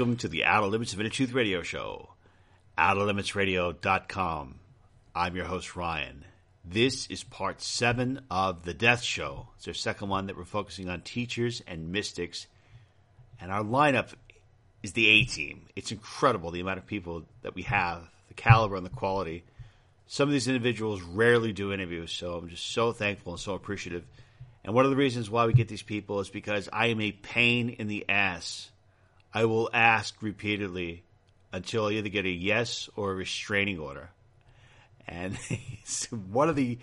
Welcome to the Outer Limits of Inner Truth Radio Show, OuterLimitsRadio.com. I'm your host, Ryan. This is part seven of The Death Show. It's our second one that we're focusing on teachers and mystics. And our lineup is the A team. It's incredible the amount of people that we have, the caliber and the quality. Some of these individuals rarely do interviews, so I'm just so thankful and so appreciative. And one of the reasons why we get these people is because I am a pain in the ass. I will ask repeatedly until I either get a yes or a restraining order. And one of the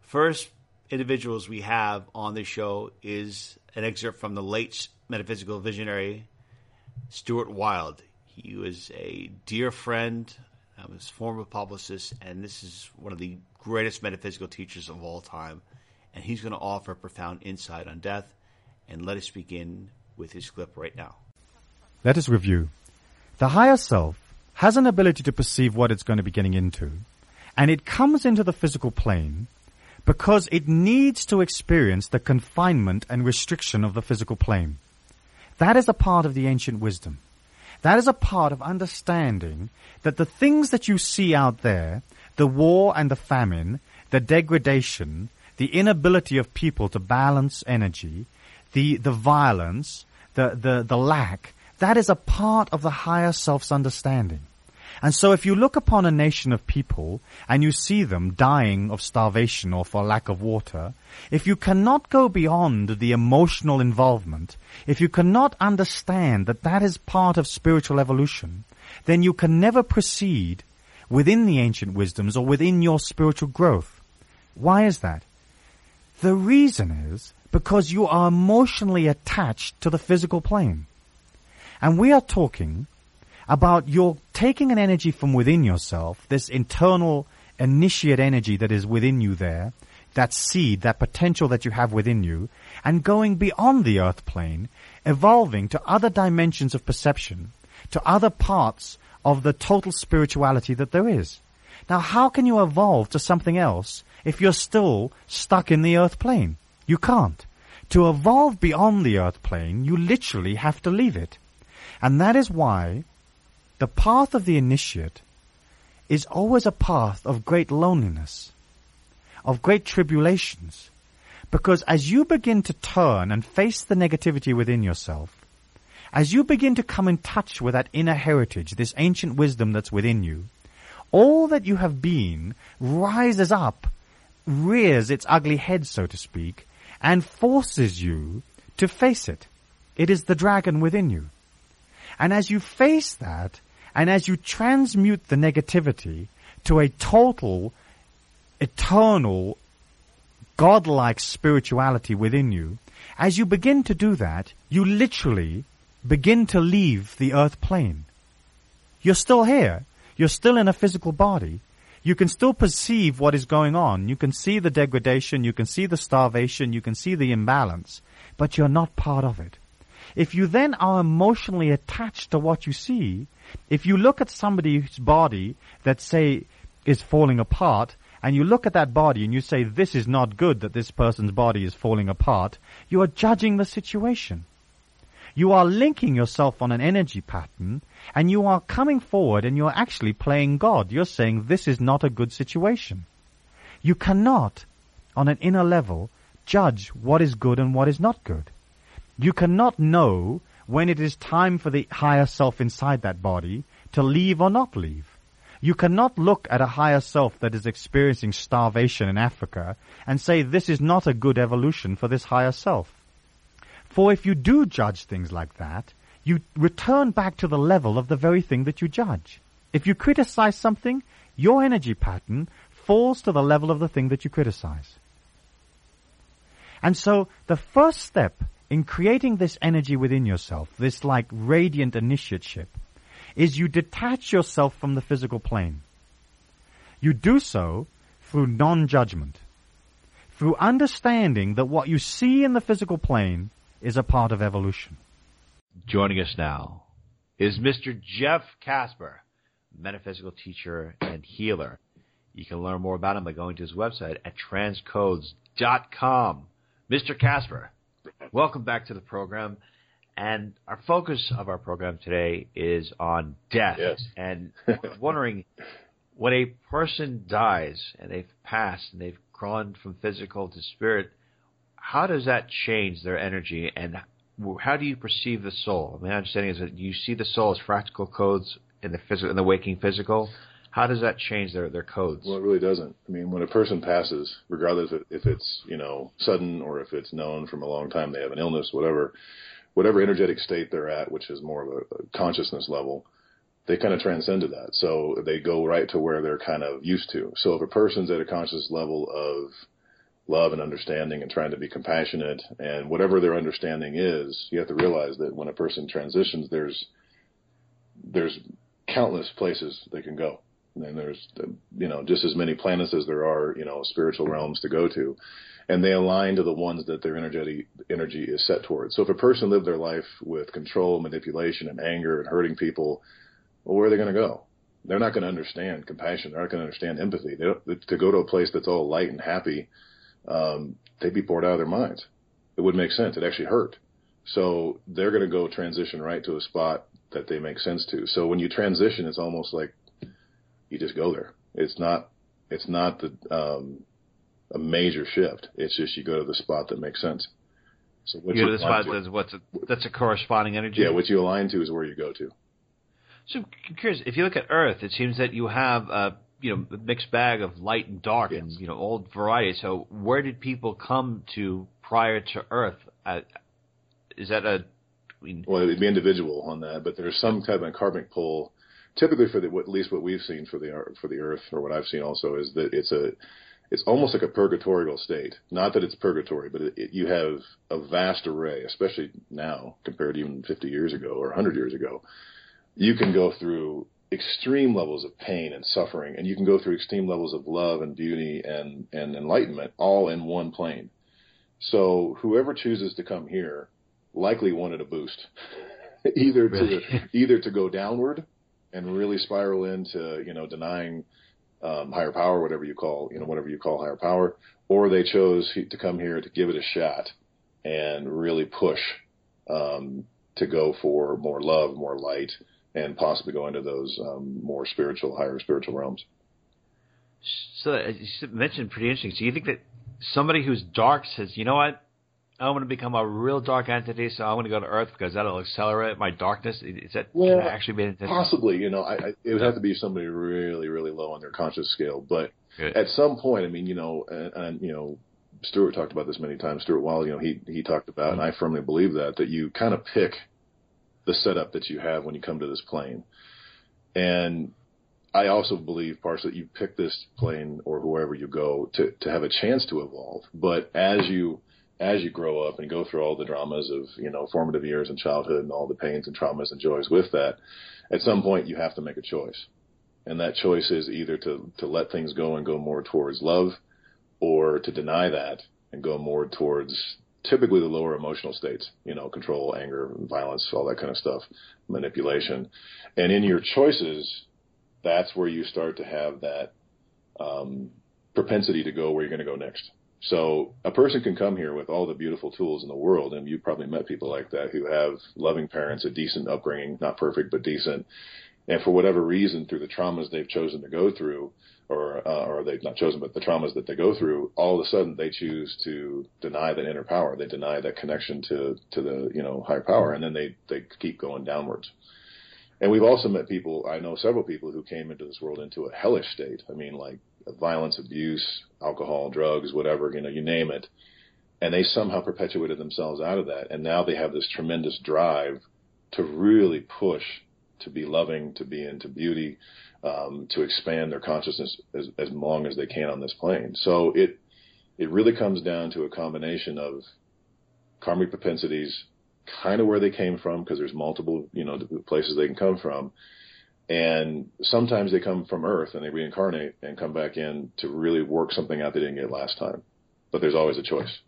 first individuals we have on the show is an excerpt from the late metaphysical visionary Stuart Wilde. He was a dear friend, I was former publicist, and this is one of the greatest metaphysical teachers of all time. And he's going to offer profound insight on death. And let us begin with his clip right now. Let us review. The higher self has an ability to perceive what it's going to be getting into, and it comes into the physical plane because it needs to experience the confinement and restriction of the physical plane. That is a part of the ancient wisdom. That is a part of understanding that the things that you see out there, the war and the famine, the degradation, the inability of people to balance energy, the, the violence, the, the, the lack, that is a part of the higher self's understanding. And so if you look upon a nation of people and you see them dying of starvation or for lack of water, if you cannot go beyond the emotional involvement, if you cannot understand that that is part of spiritual evolution, then you can never proceed within the ancient wisdoms or within your spiritual growth. Why is that? The reason is because you are emotionally attached to the physical plane. And we are talking about your taking an energy from within yourself, this internal initiate energy that is within you there, that seed, that potential that you have within you, and going beyond the earth plane, evolving to other dimensions of perception, to other parts of the total spirituality that there is. Now, how can you evolve to something else if you're still stuck in the earth plane? You can't. To evolve beyond the earth plane, you literally have to leave it. And that is why the path of the initiate is always a path of great loneliness, of great tribulations. Because as you begin to turn and face the negativity within yourself, as you begin to come in touch with that inner heritage, this ancient wisdom that's within you, all that you have been rises up, rears its ugly head, so to speak, and forces you to face it. It is the dragon within you. And as you face that, and as you transmute the negativity to a total, eternal, godlike spirituality within you, as you begin to do that, you literally begin to leave the earth plane. You're still here. You're still in a physical body. You can still perceive what is going on. You can see the degradation. You can see the starvation. You can see the imbalance. But you're not part of it. If you then are emotionally attached to what you see, if you look at somebody's body that say is falling apart, and you look at that body and you say, this is not good that this person's body is falling apart, you are judging the situation. You are linking yourself on an energy pattern and you are coming forward and you're actually playing God. You're saying this is not a good situation. You cannot, on an inner level, judge what is good and what is not good. You cannot know when it is time for the higher self inside that body to leave or not leave. You cannot look at a higher self that is experiencing starvation in Africa and say this is not a good evolution for this higher self. For if you do judge things like that, you return back to the level of the very thing that you judge. If you criticize something, your energy pattern falls to the level of the thing that you criticize. And so the first step in creating this energy within yourself, this like radiant initiateship, is you detach yourself from the physical plane. You do so through non-judgment, through understanding that what you see in the physical plane is a part of evolution. Joining us now is Mr. Jeff Casper, metaphysical teacher and healer. You can learn more about him by going to his website at transcodes.com. Mr. Casper, welcome back to the program. And our focus of our program today is on death. Yes. And wondering when a person dies and they've passed and they've gone from physical to spirit, how does that change their energy and how do you perceive the soul? My understanding is that you see the soul as fractal codes in the physical, in the waking physical. How does that change their, their codes? Well, it really doesn't. I mean, when a person passes, regardless if, if it's you know sudden or if it's known from a long time, they have an illness, whatever, whatever energetic state they're at, which is more of a, consciousness level, they kind of transcended that. So they go right to where they're kind of used to. So if a person's at a conscious level of love and understanding and trying to be compassionate and whatever their understanding is, you have to realize that when a person transitions, there's there's countless places they can go and there's you know just as many planets as there are you know spiritual realms to go to. And they align to the ones that their energy energy is set towards. So if a person lived their life with control manipulation and anger and hurting people well where are they going to go? They're not going to understand compassion. They're not going to understand empathy. They to go to a place that's all light and happy um, they'd be bored out of their minds. It wouldn't make sense. It actually hurt. So they're going to go transition right to a spot that they make sense to. So when you transition it's almost like you just go there. It's not it's not the um, a major shift. It's just you go to the spot that makes sense. So what you go to the spot that's what's a, that's a corresponding energy. Yeah, what you align to is where you go to. So I'm curious, if you look at Earth, it seems that you have a you know a mixed bag of light and dark, yes. and you know all varieties. So where did people come to prior to Earth? Uh, is that a I mean, well, it'd be individual on that, but there's some type of karmic pull typically for the at least what we've seen for the for the Earth, or what I've seen also, is that it's a it's almost like a purgatorial state. Not that it's purgatory, but it, it, you have a vast array, especially now compared to even 50 years ago or 100 years ago. You can go through extreme levels of pain and suffering, and you can go through extreme levels of love and beauty and, and enlightenment all in one plane. So whoever chooses to come here likely wanted a boost, either really? to either to go downward and really spiral into you know denying um, higher power, whatever you call you know whatever you call higher power, or they chose to come here to give it a shot and really push um, to go for more love, more light, and possibly go into those um, more spiritual, higher spiritual realms. So you mentioned pretty interesting. So you think that somebody who's dark says, you know what, I want to become a real dark entity, so I'm going to go to Earth because that'll accelerate my darkness. Is that well, actually be intentional? Possibly, you know, I, I, it would have to be somebody really, really low on their conscious scale. But Good. at some point, I mean, you know, and, and you know, Stuart talked about this many times. Stuart Wilde, you know, he he talked about, and I firmly believe that that you kind of pick the setup that you have when you come to this plane, and I also believe partially that you pick this plane or whoever you go to to have a chance to evolve. But as you as you grow up and go through all the dramas of you know formative years and childhood and all the pains and traumas and joys with that, at some point you have to make a choice, and that choice is either to to let things go and go more towards love, or to deny that and go more towards typically the lower emotional states, you know, control, anger, violence, all that kind of stuff, manipulation, and in your choices, that's where you start to have that um, propensity to go where you're going to go next so a person can come here with all the beautiful tools in the world, and you've probably met people like that who have loving parents, a decent upbringing, not perfect but decent, and for whatever reason, through the traumas they've chosen to go through, or uh, or they've not chosen, but the traumas that they go through, all of a sudden they choose to deny that inner power, they deny that connection to to the you know higher power, and then they they keep going downwards. And we've also met people. I know several people who came into this world into a hellish state. I mean, like violence, abuse, alcohol, drugs, whatever, you know, you name it. And they somehow perpetuated themselves out of that. And now they have this tremendous drive to really push to be loving, to be into beauty, um, to expand their consciousness as, as long as they can on this plane. So it, it really comes down to a combination of karmic propensities, kind of where they came from, because there's multiple, you know, places they can come from, and sometimes they come from Earth and they reincarnate and come back in to really work something out they didn't get last time. But there's always a choice.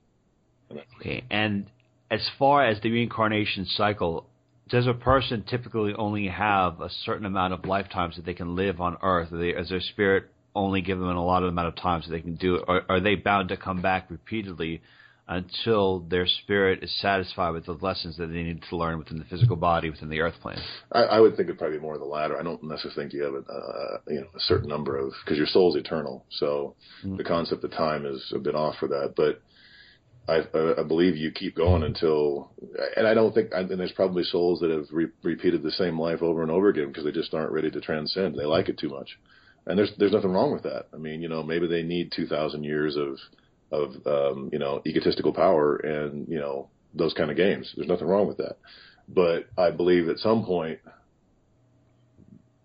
Okay. And as far as the reincarnation cycle, does a person typically only have a certain amount of lifetimes that they can live on Earth? They, is their spirit only given them a lot of amount of time so they can do it? Or are they bound to come back repeatedly until their spirit is satisfied with the lessons that they need to learn within the physical body, within the earth plane? I, I would think it would probably be more of the latter. I don't necessarily think you have a, uh, you know, a certain number of, because your soul's eternal. So mm-hmm. the concept of time is a bit off for that. But I, I believe you keep going until, and I don't think, and there's probably souls that have re- repeated the same life over and over again because they just aren't ready to transcend. They like it too much, and there's there's nothing wrong with that. I mean, you know, maybe they need two thousand years of of um, you know egotistical power and you know those kind of games. There's nothing wrong with that, but I believe at some point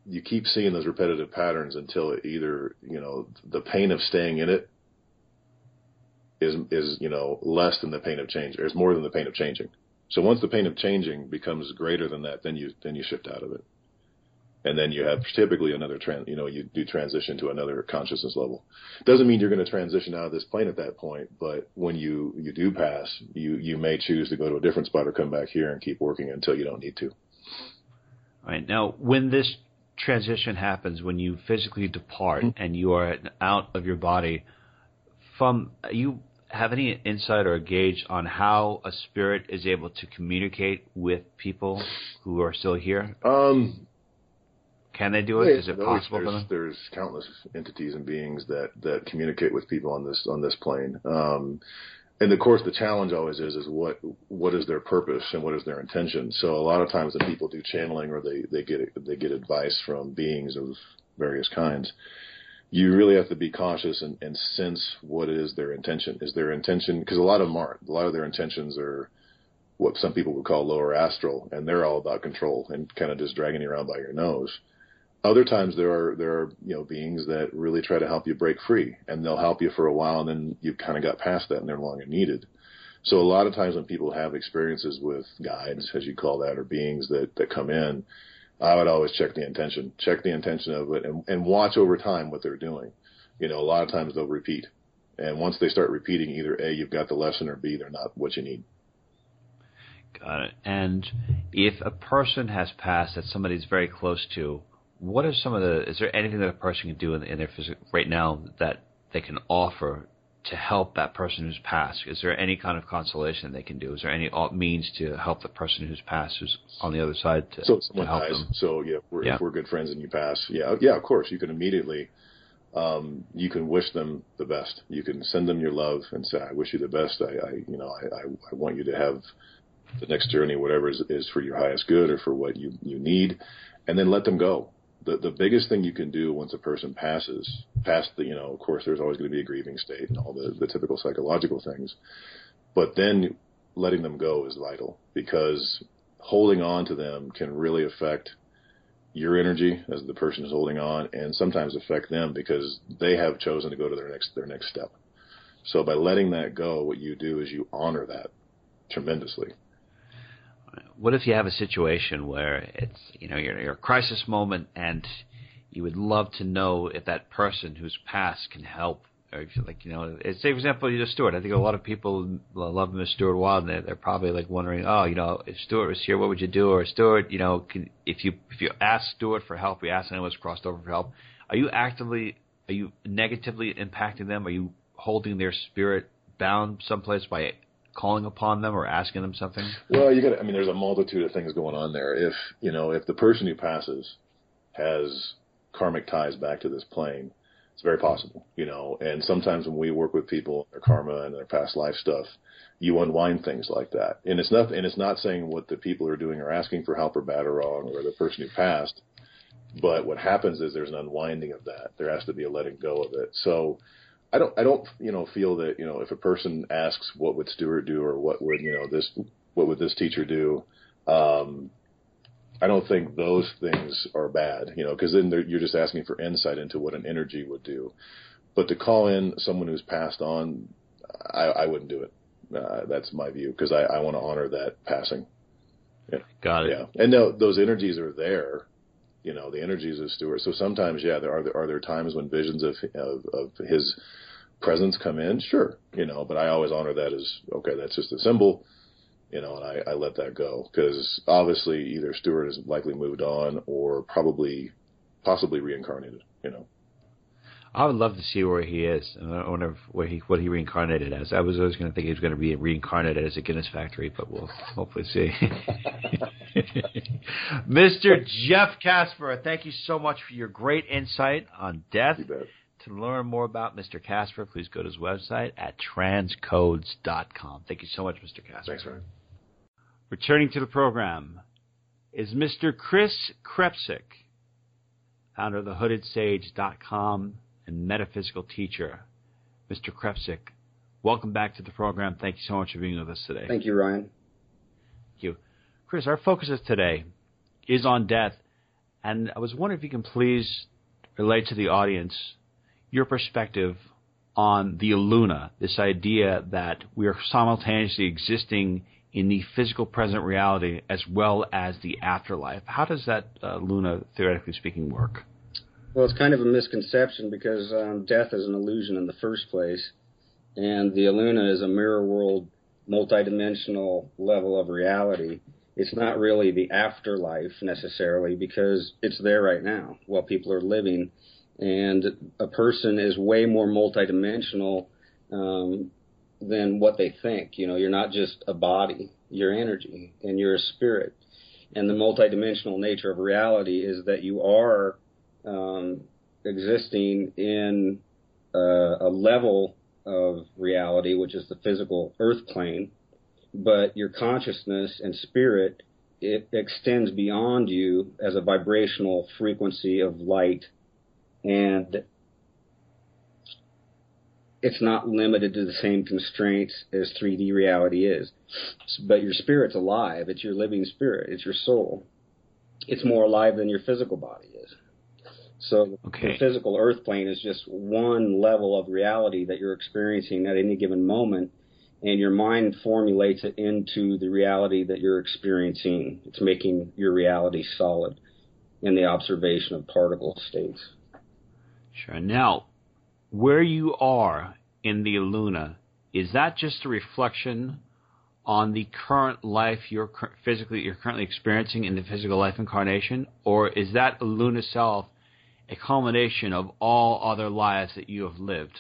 you keep seeing those repetitive patterns until either you know the pain of staying in it is is you know less than the pain of change, or is more than the pain of changing. So once the pain of changing becomes greater than that, then you then you shift out of it, and then you have typically another trans. You know, you do transition to another consciousness level. Doesn't mean you're going to transition out of this plane at that point, but when you you do pass, you you may choose to go to a different spot or come back here and keep working until you don't need to. All right now, when this transition happens, when you physically depart mm-hmm. and you are out of your body, from you have any insight or gauge on how a spirit is able to communicate with people who are still here? Um, Can they do it? Yeah, Is it possible there's, for them? There's countless entities and beings that that communicate with people on this on this plane. Um, and of course, the challenge always is is what what is their purpose and what is their intention. So a lot of times, the people do channeling or they they get they get advice from beings of various kinds you really have to be cautious and, and sense what is their intention. Is their intention because a lot of them aren't. A lot of their intentions are what some people would call lower astral, and they're all about control and kind of just dragging you around by your nose. Other times there are there are you know beings that really try to help you break free, and they'll help you for a while, and then you've kind of got past that, and they're no longer needed. So a lot of times when people have experiences with guides, as you call that, or beings that that come in, I would always check the intention, check the intention of it, and, and watch over time what they're doing. You know, a lot of times they'll repeat, and once they start repeating, either a you've got the lesson, or b they're not what you need. Got it. And if a person has passed that somebody's very close to, what are some of the? Is there anything that a person can do in, in their physical right now that they can offer to help that person who's passed? Is there any kind of consolation they can do? Is there any means to help the person who's passed, who's on the other side, to, so to help dies. them? So yeah, we're, yeah, if we're good friends and you pass, yeah, yeah, of course, you can immediately, um, you can wish them the best. You can send them your love and say, "I wish you the best. I, I you know, I, I, I want you to have the next journey, whatever is, is for your highest good or for what you you need," and then let them go the the biggest thing you can do once a person passes past the you know of course there's always going to be a grieving state and all the the typical psychological things but then letting them go is vital because holding on to them can really affect your energy as the person is holding on and sometimes affect them because they have chosen to go to their next their next step. So by letting that go what you do is you honor that tremendously what if you have a situation where it's you know you're, you're a crisis moment and you would love to know if that person who's passed can help? Or like you know eh, say for example you're Stuart I think a lot of people love Miss Stuart Wilde and they're, they're probably like wondering oh you know if Stuart was here what would you do? Or Stuart you know can, if you if you ask Stuart for help you ask anyone who's crossed over for help are you actively are you negatively impacting them? Are you holding their spirit bound someplace by calling upon them or asking them something? Well, you got. I mean, there's a multitude of things going on there. If you know, if the person who passes has karmic ties back to this plane, it's very possible. You know, and sometimes when we work with people, their karma and their past life stuff, you unwind things like that. And it's not. And it's not saying what the people are doing are asking for help or bad or wrong or the person who passed. But what happens is there's an unwinding of that. There has to be a letting go of it. So I don't I don't you know feel that you know if a person asks what would Stuart do? or what would you know this what would this teacher do? Um I don't think those things are bad you know because then you're just asking for insight into what an energy would do. But to call in someone who's passed on I, I wouldn't do it. Uh, that's my view because I, I want to honor that passing. Yeah. got it. Yeah. And no, those energies are there you know the energies of Stuart. So sometimes, yeah, there are there are there times when visions of of, of his presence come in, sure, you know. But I always honor that as okay, that's just a symbol, you know, and I, I let that go because obviously either Stuart has likely moved on or probably possibly reincarnated, you know. I would love to see where he is. Uh, I wonder where he what he reincarnated as. I was always going to think he was going to be reincarnated as a Guinness factory, but we'll hopefully see. Mr. Jeff Casper, thank you so much for your great insight on death. To learn more about Mr. Casper, please go to his website at transcodes.com. Thank you so much, Mr. Casper. Thanks, Ryan. Returning to the program is Mr. Khris Krepcick, founder of thehoodedsage.com and metaphysical teacher. Mr. Krepcick. welcome back to the program. Thank you so much for being with us today. Thank you, Ryan. Thank you. Khris, our focus today is on death, and I was wondering if you can please relate to the audience your perspective on the Luna, this idea that we are simultaneously existing in the physical present reality as well as the afterlife. How does that uh, Luna, theoretically speaking, work? Well, it's kind of a misconception because um, death is an illusion in the first place, and the Luna is a mirror world, multidimensional level of reality. It's not really the afterlife necessarily because it's there right now while people are living, and a person is way more multidimensional um, than what they think. You know, you're not just a body, you're energy, and you're a spirit. And the multidimensional nature of reality is that you are um, existing in uh, a level of reality, which is the physical earth plane, but your consciousness and spirit it extends beyond you as a vibrational frequency of light and it's not limited to the same constraints as 3D reality is. But your spirit's alive. It's your living spirit. It's your soul. It's more alive than your physical body is. So okay. the physical earth plane is just one level of reality that you're experiencing at any given moment, and your mind formulates it into the reality that you're experiencing. It's making your reality solid in the observation of particle states. Sure. Now, where you are in the Luna, is that just a reflection on the current life you're physically you're currently experiencing in the physical life incarnation, or is that Luna self a culmination of all other lives that you have lived?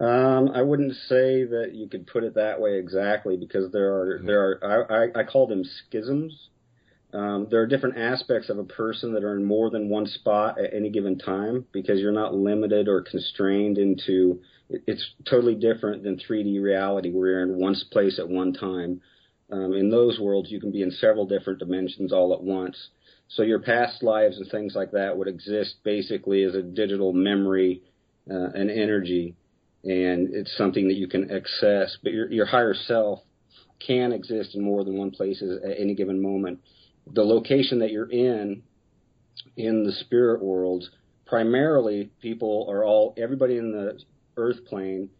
Um, I wouldn't say that you could put it that way exactly because there are mm-hmm. there are I, I, I call them schisms. Um, there are different aspects of a person that are in more than one spot at any given time because you're not limited or constrained into. It's totally different than 3D reality where you're in one place at one time. Um, in those worlds, you can be in several different dimensions all at once. So your past lives and things like that would exist basically as a digital memory uh, and energy, and it's something that you can access. But your, your higher self can exist in more than one place at any given moment. The location that you're in in the spirit world, primarily people are all everybody in the earth plane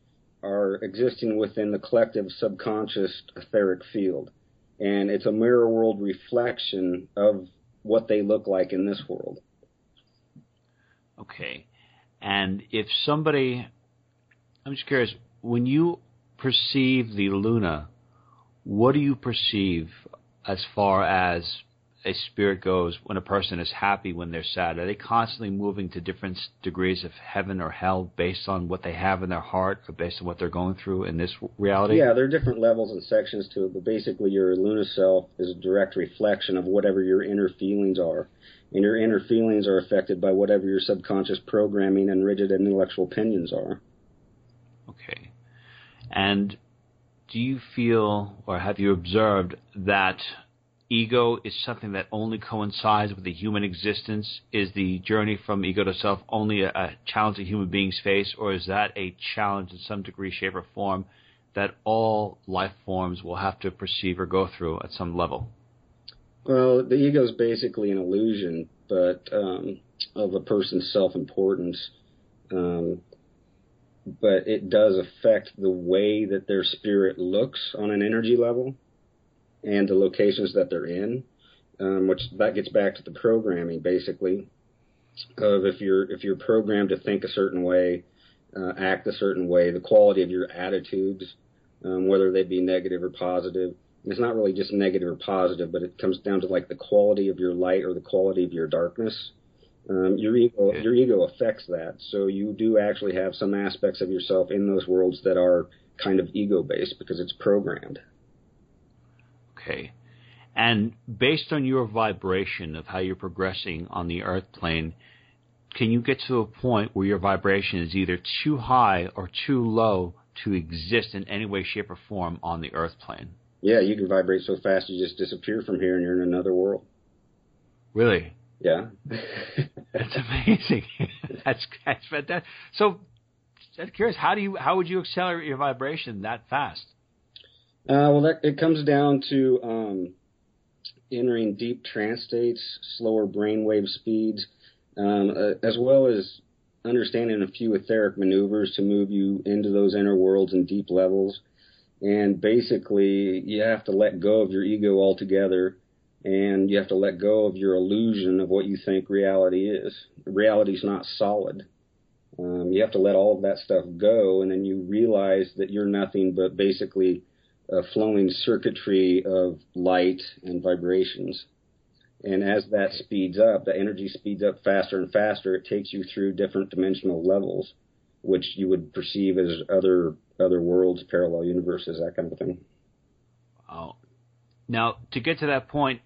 are existing within the collective subconscious etheric field. And it's a mirror world reflection of what they look like in this world. Okay. And if somebody, I'm just curious, when you perceive the Luna, what do you perceive as far as a spirit goes when a person is happy, when they're sad? Are they constantly moving to different degrees of heaven or hell based on what they have in their heart or based on what they're going through in this reality? Yeah, there are different levels and sections to it, but basically your Luna self is a direct reflection of whatever your inner feelings are. And your inner feelings are affected by whatever your subconscious programming and rigid intellectual opinions are. Okay. And do you feel or have you observed that ego is something that only coincides with the human existence? Is the journey from ego to self only a, a, challenge that human beings face, or is that a challenge in some degree, shape, or form that all life forms will have to perceive or go through at some level? Well, the ego is basically an illusion, but um, of a person's self-importance. Um, but it does affect the way that their spirit looks on an energy level and the locations that they're in, um, which that gets back to the programming basically of if you're if you're programmed to think a certain way, uh, act a certain way, the quality of your attitudes, um, whether they be negative or positive. It's not really just negative or positive, but it comes down to like the quality of your light or the quality of your darkness. Um, your ego, your ego affects that. So you do actually have some aspects of yourself in those worlds that are kind of ego based because it's programmed. Okay. And based on your vibration of how you're progressing on the earth plane, can you get to a point where your vibration is either too high or too low to exist in any way, shape, or form on the earth plane? Yeah, you can vibrate so fast you just disappear from here and you're in another world. Really? Yeah. that's amazing. that's that's fantastic. So, I'm curious, how do you how would you accelerate your vibration that fast? Uh, well, that, it comes down to um, entering deep trance states, slower brainwave speeds, um, uh, as well as understanding a few etheric maneuvers to move you into those inner worlds and deep levels. And basically, you have to let go of your ego altogether, and you have to let go of your illusion of what you think reality is. Reality is not solid. Um, you have to let all of that stuff go, and then you realize that you're nothing but basically a flowing circuitry of light and vibrations. And as that speeds up, the energy speeds up faster and faster. It takes you through different dimensional levels, which you would perceive as other other worlds, parallel universes, that kind of thing. Oh, now to get to that point,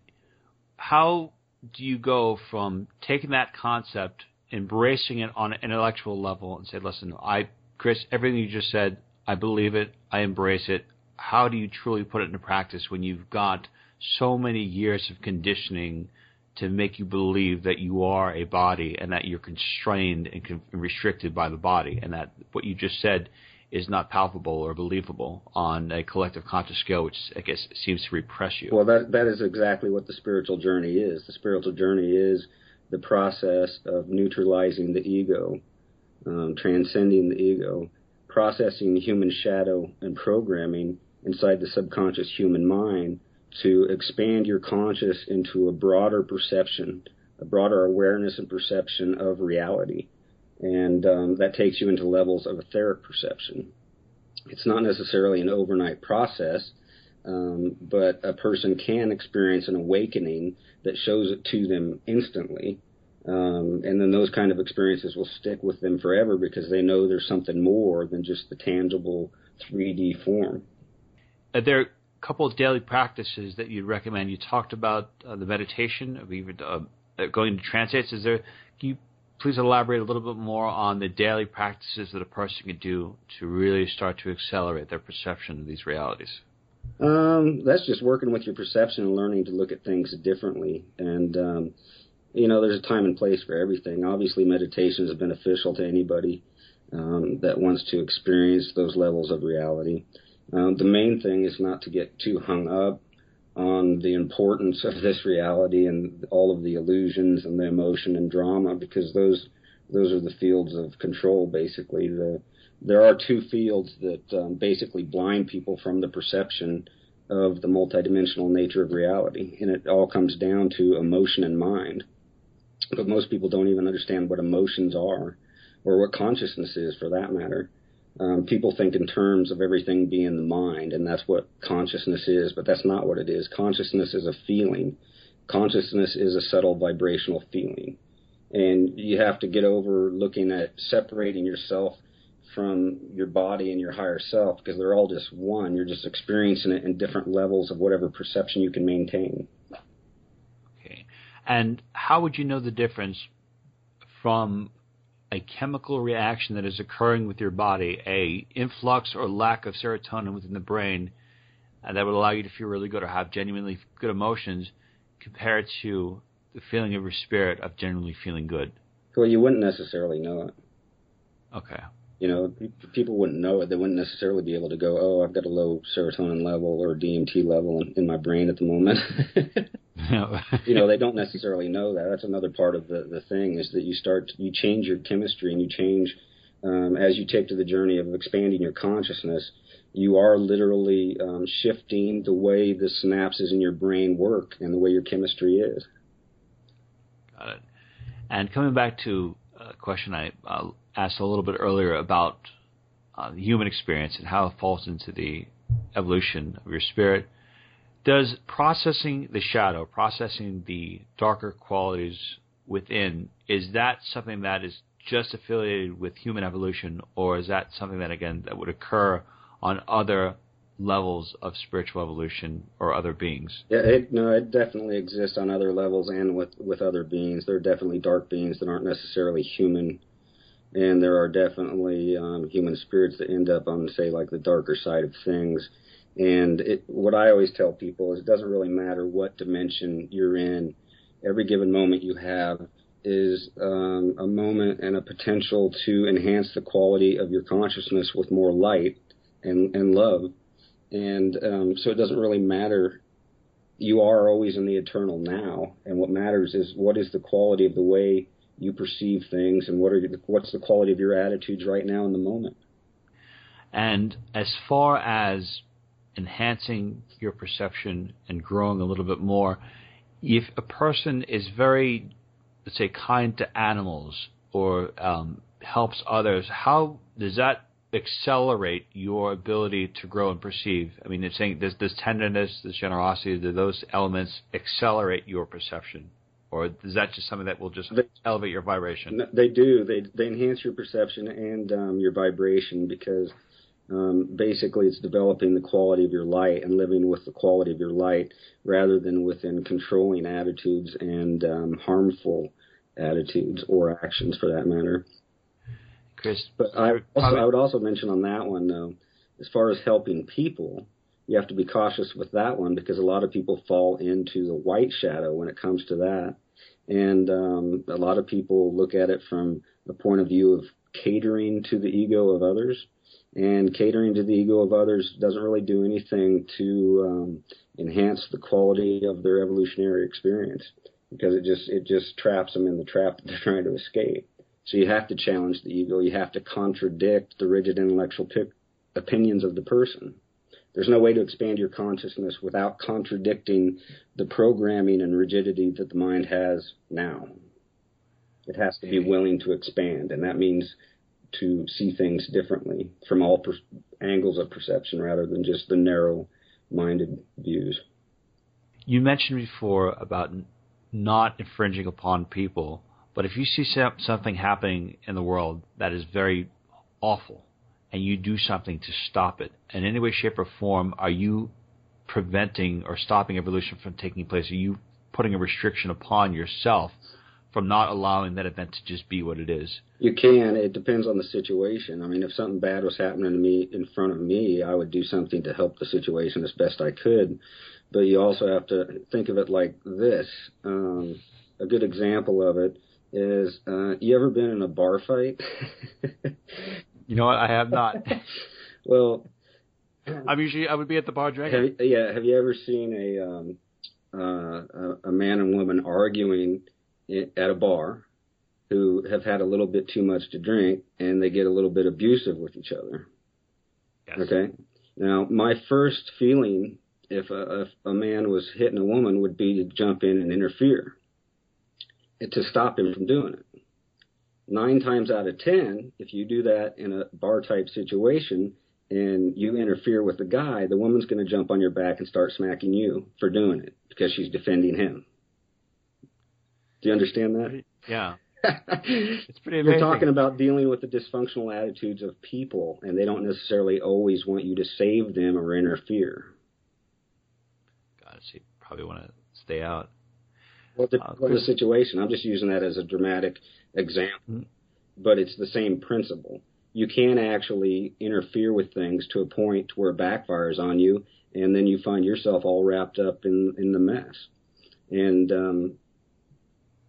how do you go from taking that concept, embracing it on an intellectual level, and say, "Listen, I, Khris, everything you just said, I believe it, I embrace it. How do you truly put it into practice when you've got so many years of conditioning to make you believe that you are a body and that you're constrained and con- restricted by the body, and that what you just said is not palpable or believable on a collective conscious scale, which I guess seems to repress you. Well, that that is exactly what the spiritual journey is. The spiritual journey is the process of neutralizing the ego, um, transcending the ego, processing human shadow and programming inside the subconscious human mind to expand your conscious into a broader perception, a broader awareness and perception of reality. And um, that takes you into levels of etheric perception. It's not necessarily an overnight process, um, but a person can experience an awakening that shows it to them instantly. Um, and then those kind of experiences will stick with them forever because they know there's something more than just the tangible 3D form. Are there a couple of daily practices that you'd recommend. You talked about uh, the meditation of even uh, going to trance states. Is there? Can you please elaborate a little bit more on the daily practices that a person can do to really start to accelerate their perception of these realities? Um, that's just working with your perception and learning to look at things differently. And um, you know, there's a time and place for everything. Obviously, meditation is beneficial to anybody um, that wants to experience those levels of reality. Um, the main thing is not to get too hung up on the importance of this reality and all of the illusions and the emotion and drama because those those are the fields of control basically. The there are two fields that um, basically blind people from the perception of the multidimensional nature of reality and it all comes down to emotion and mind. But most people don't even understand what emotions are or what consciousness is for that matter um, people think in terms of everything being the mind, and that's what consciousness is, but that's not what it is. Consciousness is a feeling. Consciousness is a subtle vibrational feeling. And you have to get over looking at separating yourself from your body and your higher self because they're all just one. You're just experiencing it in different levels of whatever perception you can maintain. Okay. And how would you know the difference from a chemical reaction that is occurring with your body, a influx or lack of serotonin within the brain, and that would allow you to feel really good or have genuinely good emotions, compared to the feeling of your spirit of genuinely feeling good. Well, you wouldn't necessarily know it. Okay. You know, people wouldn't know it. They wouldn't necessarily be able to go, "Oh, I've got a low serotonin level or DMT level in, in my brain at the moment." you know, they don't necessarily know that. That's another part of the the thing is that you start you change your chemistry and you change um, as you take to the journey of expanding your consciousness. You are literally um, shifting the way the synapses in your brain work and the way your chemistry is. Got it. And coming back to a question I uh, asked a little bit earlier about uh, the human experience and how it falls into the evolution of your spirit does processing the shadow, processing the darker qualities within, is that something that is just affiliated with human evolution, or is that something that again that would occur on other levels of spiritual evolution or other beings? Yeah, it, no, it definitely exists on other levels and with with other beings. There are definitely dark beings that aren't necessarily human, and there are definitely um, human spirits that end up on, say, like the darker side of things. And it, what I always tell people is it doesn't really matter what dimension you're in. Every given moment you have is um, a moment and a potential to enhance the quality of your consciousness with more light and, and love and um, so it doesn't really matter. You are always in the eternal now, and what matters is what is the quality of the way you perceive things, and what are what's the quality of your attitudes right now in the moment. And as far as enhancing your perception and growing a little bit more, if a person is very, let's say, kind to animals or um, helps others, how does that accelerate your ability to grow and perceive? I mean, it's saying this, this tenderness, this generosity, do those elements accelerate your perception? Or is that just something that will just they, elevate your vibration? They do. They they enhance your perception and um, your vibration because um, basically it's developing the quality of your light and living with the quality of your light rather than within controlling attitudes and um, harmful attitudes or actions for that matter. Khris. But I also, I would also mention on that one though, as far as helping people, you have to be cautious with that one because a lot of people fall into the white shadow when it comes to that, and um, a lot of people look at it from the point of view of catering to the ego of others. And catering to the ego of others doesn't really do anything to um, enhance the quality of their evolutionary experience because it just it just traps them in the trap that they're trying to escape. So you have to challenge the ego. You have to contradict the rigid intellectual p- opinions of the person. There's no way to expand your consciousness without contradicting the programming and rigidity that the mind has now. It has to be willing to expand, and that means to see things differently from all per- angles of perception rather than just the narrow minded views. You mentioned before about not infringing upon people but if you see something happening in the world that is very awful and you do something to stop it, in any way, shape, or form, are you preventing or stopping evolution from taking place? Are you putting a restriction upon yourself from not allowing that event to just be what it is? You can. It depends on the situation. I mean, if something bad was happening to me in front of me, I would do something to help the situation as best I could. But you also have to think of it like this. Um, a good example of it is uh, you ever been in a bar fight? you know what? I have not. well, I'm usually I would be at the bar drinking. Have, yeah, have you ever seen a um, uh, a, a man and woman arguing at a bar who have had a little bit too much to drink and they get a little bit abusive with each other? Yes. Okay. Now, my first feeling if a, if a man was hitting a woman would be to jump in and interfere to stop him from doing it. Nine times out of ten, if you do that in a bar type situation and you interfere with the guy, the woman's going to jump on your back and start smacking you for doing it because she's defending him. Do you understand that? Yeah. it's pretty amazing. You're talking about dealing with the dysfunctional attitudes of people, and they don't necessarily always want you to save them or interfere. God, she probably want to stay out. Well, the, uh, well, the situation. I'm just using that as a dramatic example, mm-hmm. but it's the same principle. You can actually interfere with things to a point where it backfires on you, and then you find yourself all wrapped up in in the mess. And um,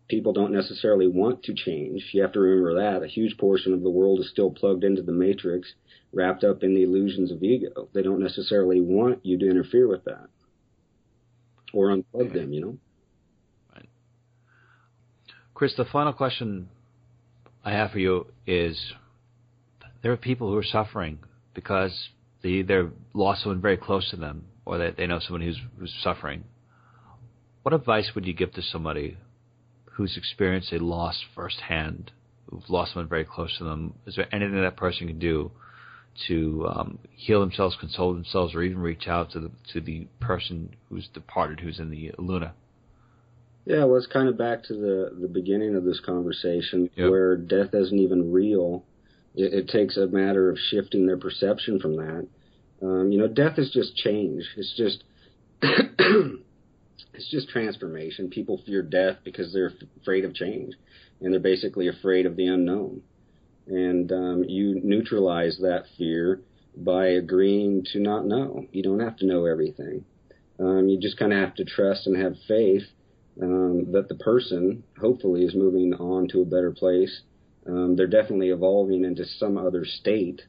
people don't necessarily want to change. You have to remember that a huge portion of the world is still plugged into the matrix, wrapped up in the illusions of ego. They don't necessarily want you to interfere with that or unplug them. You know. Right. Khris, the final question I have for you is there are people who are suffering because they either lost someone very close to them or that they know someone who's, who's suffering. What advice would you give to somebody who's experienced a loss firsthand, who's lost someone very close to them? Is there anything that person can do to um, heal themselves, console themselves, or even reach out to the to the person who's departed, who's in the Luna? Yeah, well, it's kind of back to the the beginning of this conversation yep. where death isn't even real. It, it, takes a matter of shifting their perception from that. Um, you know, death is just change. It's just it's just transformation. People fear death because they're afraid of change, and they're basically afraid of the unknown. And um, you neutralize that fear by agreeing to not know. You don't have to know everything. Um, you just kind of have to trust and have faith um, that the person hopefully is moving on to a better place. Um, they're definitely evolving into some other state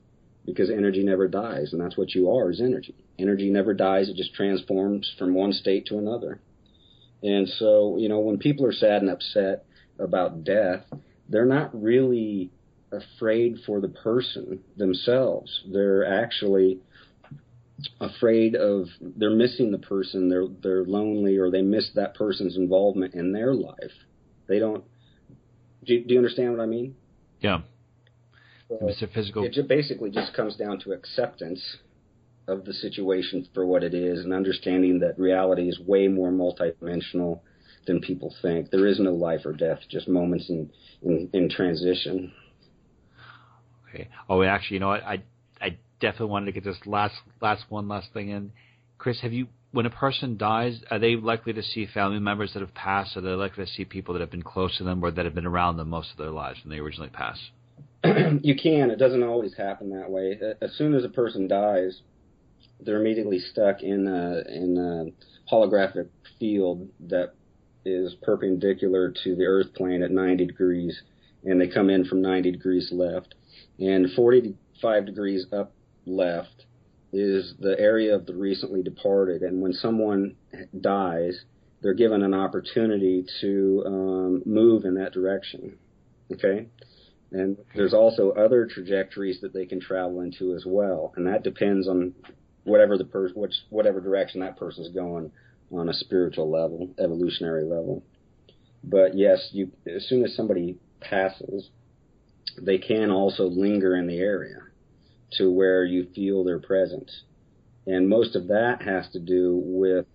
because energy never dies, and that's what you are is energy. Energy never dies; it just transforms from one state to another. And so, you know, when people are sad and upset about death, they're not really afraid for the person themselves. They're actually afraid of they're missing the person they're they're lonely or they miss that person's involvement in their life they don't do you, do you understand what i mean yeah so Mr. Physical. It just basically just comes down to acceptance of the situation for what it is and understanding that reality is way more multidimensional than people think. There is no life or death, just moments in, in, in transition. Okay. Oh, actually, you know what? I I definitely wanted to get this last last one last thing in. Khris, have you when a person dies, are they likely to see family members that have passed? Are they likely to see people that have been close to them or that have been around them most of their lives when they originally pass? you can. It doesn't always happen that way. As soon as a person dies, they're immediately stuck in a, in a holographic field that is perpendicular to the Earth plane at 90 degrees, and they come in from 90 degrees left, and 45 degrees up left is the area of the recently departed. And when someone dies, they're given an opportunity to um, move in that direction. Okay, and there's also other trajectories that they can travel into as well, and that depends on whatever the person, which whatever direction that person's going on a spiritual level, evolutionary level. But yes, you as soon as somebody passes, they can also linger in the area to where you feel their presence, and most of that has to do with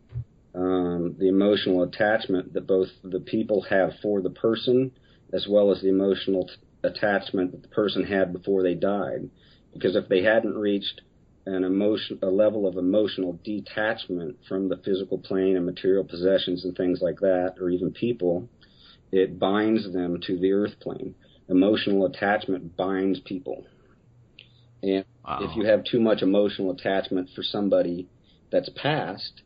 um, the emotional attachment that both the people have for the person as well as the emotional attachment that the person had before they died. Because if they hadn't reached an emotion, a level of emotional detachment from the physical plane and material possessions and things like that, or even people, it binds them to the earth plane. Emotional attachment binds people. And wow. if you have too much emotional attachment for somebody that's passed,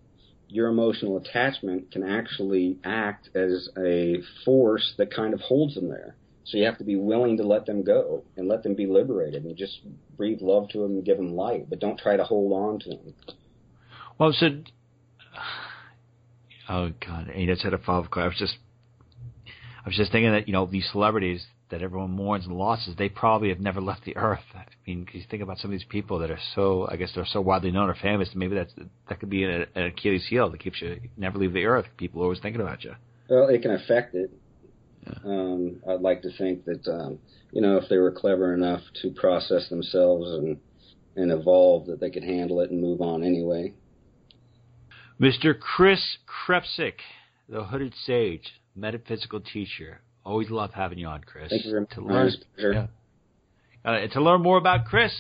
your emotional attachment can actually act as a force that kind of holds them there. So you have to be willing to let them go and let them be liberated and just breathe love to them and give them light, but don't try to hold on to them. Well, so, oh God, I just had a follow up. I was just, I was just thinking that you know these celebrities that everyone mourns and losses, they probably have never left the earth. I mean, because you think about some of these people that are so, I guess they're so widely known or famous, maybe that's that could be an, an Achilles heel that keeps you never leave the earth. People are always thinking about you. Well, it can affect it. Um, I'd like to think that um, you know if they were clever enough to process themselves and and evolve, that they could handle it and move on anyway. Mr. Khris Krepcick, the Hooded Sage, metaphysical teacher. Always love having you on, Khris. Thank you very much. To learn, yeah. uh, to learn more about Khris,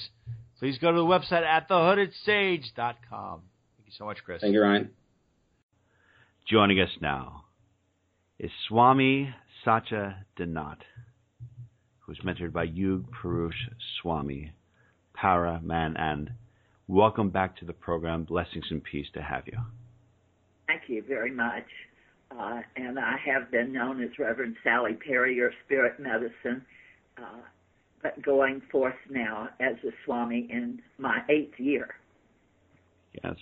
please go to the website at thehoodedsage.com. Thank you so much, Khris. Thank you, Ryan. Joining us now is Swami Satya Dinath, who's mentored by Yug Purush Swami, Para Man, and welcome back to the program. Blessings and peace to have you. Thank you very much. Uh, and I have been known as Reverend Sally Perry, your spirit medicine, uh, but going forth now as a Swami in my eighth year. Yes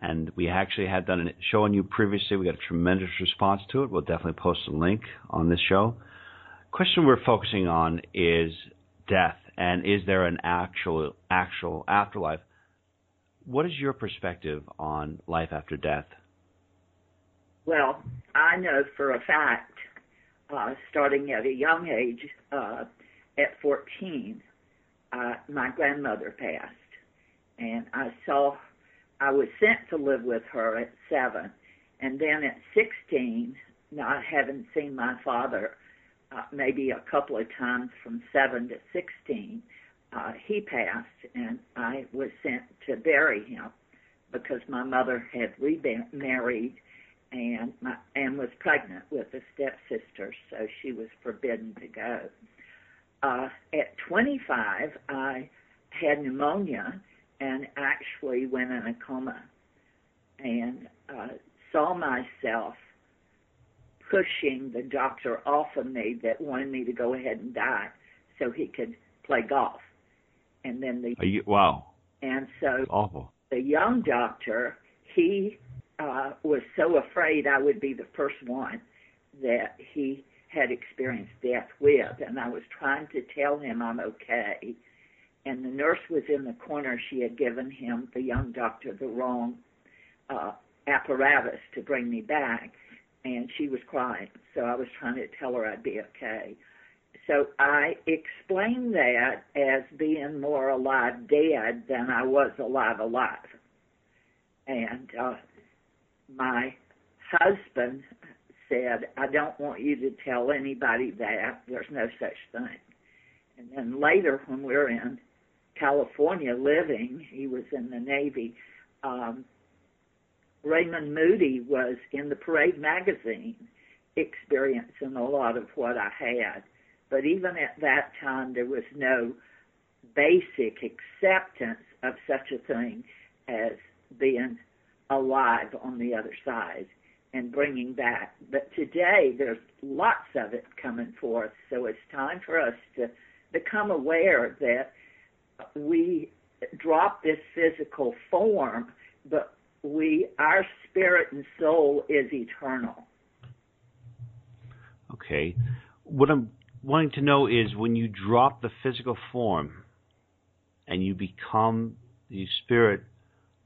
and we actually had done a show on you previously. We got a tremendous response to it. We'll definitely post a link on this show. Question we're focusing on is death, and is there an actual actual afterlife? What is your perspective on life after death? Well, I know for a fact, uh, starting at a young age, uh, at 14, uh, my grandmother passed, and I saw I was sent to live with her at seven, and then at 16, not having seen my father uh, maybe a couple of times from 7 to 16, uh, he passed and I was sent to bury him because my mother had remarried and my, and was pregnant with a stepsister, so she was forbidden to go. Uh, at 25, I had pneumonia and actually went in a coma and uh, saw myself pushing the doctor off of me that wanted me to go ahead and die so he could play golf. And then the you, wow. And so awful. The young doctor, he uh, was so afraid I would be the first one that he had experienced death with, and I was trying to tell him I'm okay. And the nurse was in the corner. She had given him, the young doctor, the wrong uh, apparatus to bring me back, and she was crying. So I was trying to tell her I'd be okay. So I explained that as being more alive dead than I was alive alive. And uh, my husband said, I don't want you to tell anybody that. There's no such thing. And then later, when we were in California living, he was in the Navy. Um, Raymond Moody was in the Parade magazine experiencing a lot of what I had. But even at that time, there was no basic acceptance of such a thing as being alive on the other side and bringing back. But today, there's lots of it coming forth. So it's time for us to become aware that we drop this physical form, but we, our spirit and soul is eternal. Okay. What I'm wanting to know is when you drop the physical form and you become the spirit,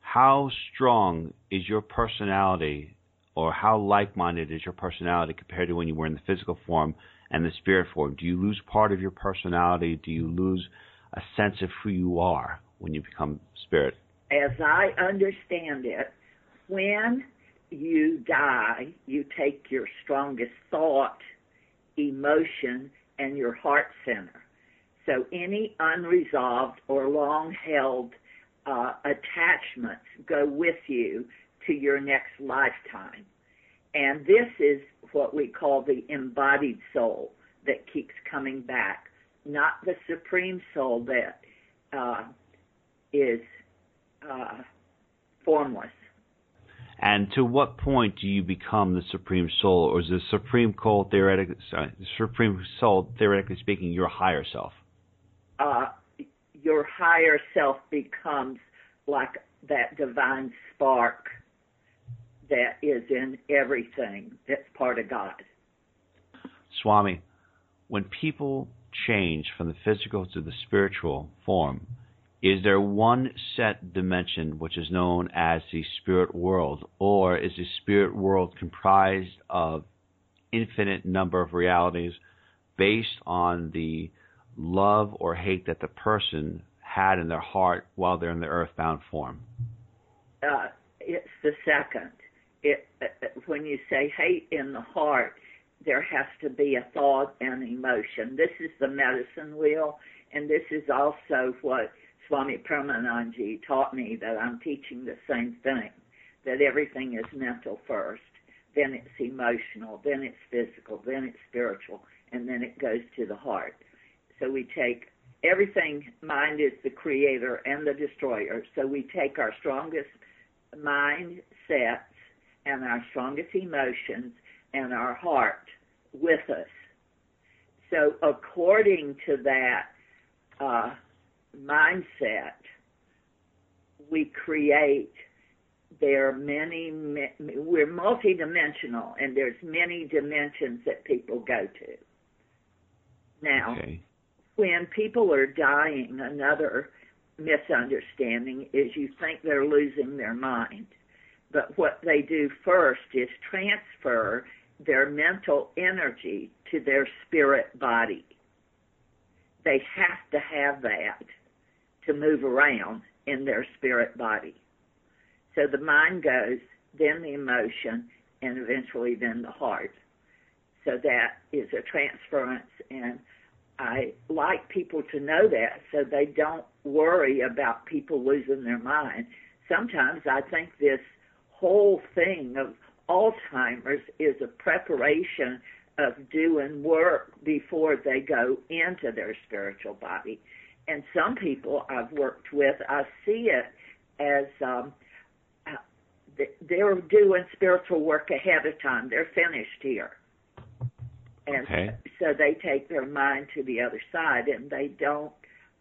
how strong is your personality or how like minded is your personality compared to when you were in the physical form and the spirit form? Do you lose part of your personality? Do you lose a sense of who you are when you become spirit? As I understand it, when you die, you take your strongest thought, emotion, and your heart center. So any unresolved or long held uh, attachments go with you to your next lifetime. And this is what we call the embodied soul that keeps coming back, not the supreme soul that uh, is uh, formless. And to what point do you become the supreme soul, or is the supreme soul theoretically, sorry, the supreme soul theoretically speaking, your higher self? Uh, your higher self becomes like that divine spark that is in everything that's part of God. Swami, when people change from the physical to the spiritual form, is there one set dimension which is known as the spirit world, or is the spirit world comprised of infinite number of realities based on the love or hate that the person had in their heart while they're in the earthbound form? Uh, it's the second. It, uh, when you say hate in the heart, there has to be a thought and emotion. This is the medicine wheel, and this is also what Swami Paramanandji taught me that I'm teaching the same thing, that everything is mental first, then it's emotional, then it's physical, then it's spiritual, and then it goes to the heart. So we take everything, mind is the creator and the destroyer. So we take our strongest mind sets and our strongest emotions and our heart with us. So according to that, uh, mindset, we create. There are many. We're multidimensional, and there's many dimensions that people go to. Now, okay. when people are dying, another misunderstanding is you think they're losing their mind. But what they do first is transfer their mental energy to their spirit body. They have to have that to move around in their spirit body. So the mind goes, then the emotion, and eventually then the heart. So that is a transference, and I like people to know that so they don't worry about people losing their mind. Sometimes I think this whole thing of Alzheimer's is a preparation of doing work before they go into their spiritual body. And some people I've worked with, I see it as um, they're doing spiritual work ahead of time. They're finished here. And okay. so they take their mind to the other side and they don't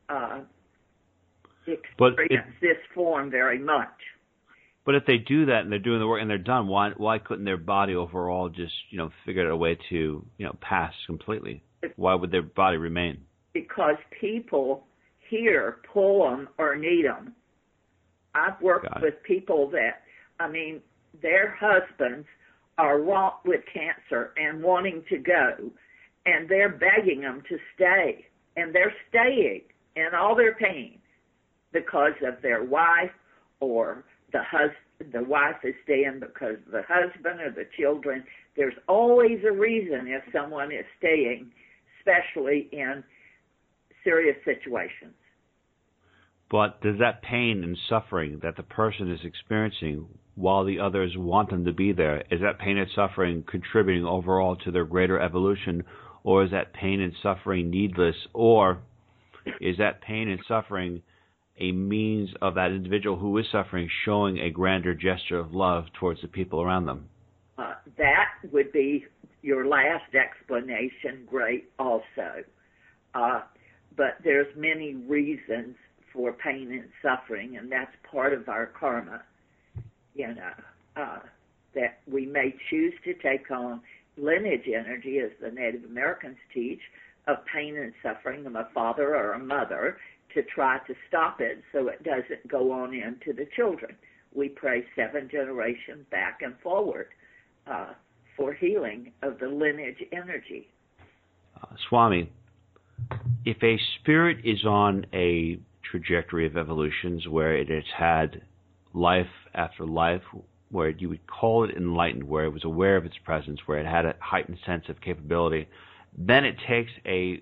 uh, experience it, this form very much. But if they do that and they're doing the work and they're done, why why couldn't their body overall just you know figure out a way to you know pass completely? Why would their body remain? Because people here pull them or need them. I've worked with people that I mean, their husbands are wrought with cancer and wanting to go, and they're begging them to stay, and they're staying in all their pain because of their wife or the husband. The wife is staying because the husband or the children. There's always a reason if someone is staying, especially in serious situations. But does that pain and suffering that the person is experiencing while the others want them to be there, is that pain and suffering contributing overall to their greater evolution, or is that pain and suffering needless, or is that pain and suffering a means of that individual who is suffering showing a grander gesture of love towards the people around them? Uh, that would be your last explanation great also. Uh, but there's many reasons for pain and suffering, and that's part of our karma. You know, uh, that we may choose to take on lineage energy, as the Native Americans teach, of pain and suffering of a father or a mother to try to stop it so it doesn't go on into the children. We pray seven generations back and forward uh, for healing of the lineage energy. Uh, Swami, if a spirit is on a trajectory of evolutions where it has had life after life, where you would call it enlightened, where it was aware of its presence, where it had a heightened sense of capability, then it takes a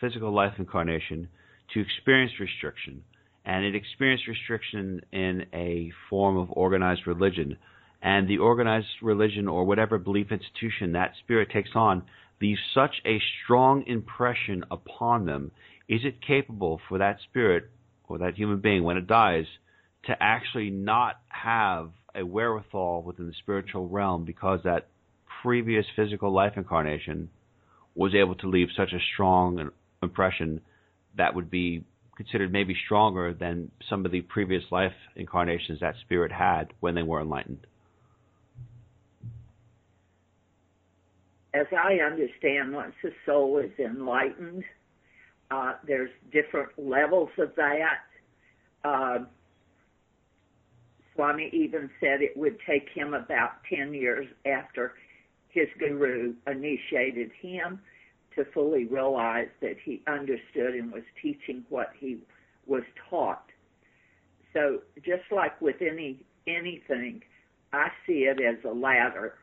physical life incarnation to experience restriction. And it experienced restriction in a form of organized religion. And the organized religion or whatever belief institution that spirit takes on leaves such a strong impression upon them. Is it capable for that spirit or that human being, when it dies, to actually not have a wherewithal within the spiritual realm because that previous physical life incarnation was able to leave such a strong impression that would be considered maybe stronger than some of the previous life incarnations that spirit had when they were enlightened. As I understand, once the soul is enlightened, uh, there's different levels of that. Uh, Swami even said it would take him about 10 years after his guru initiated him to fully realize that he understood and was teaching what he was taught. So just like with any anything, I see it as a ladder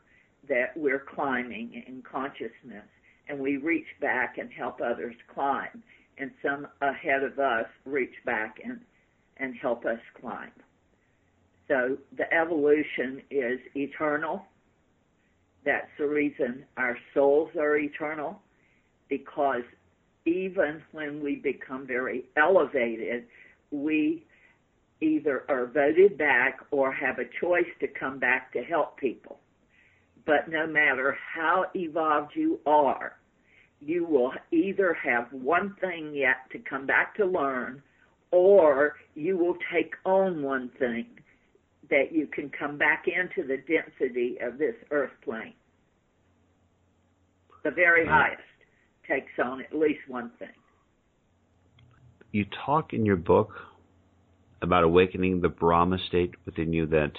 that we're climbing in consciousness and we reach back and help others climb and some ahead of us reach back and and help us climb. So the evolution is eternal. That's the reason our souls are eternal, because even when we become very elevated, we either are voted back or have a choice to come back to help people. But no matter how evolved you are, you will either have one thing yet to come back to learn or you will take on one thing that you can come back into the density of this earth plane. The very highest takes on at least one thing. You talk in your book about awakening the Brahma state within you that,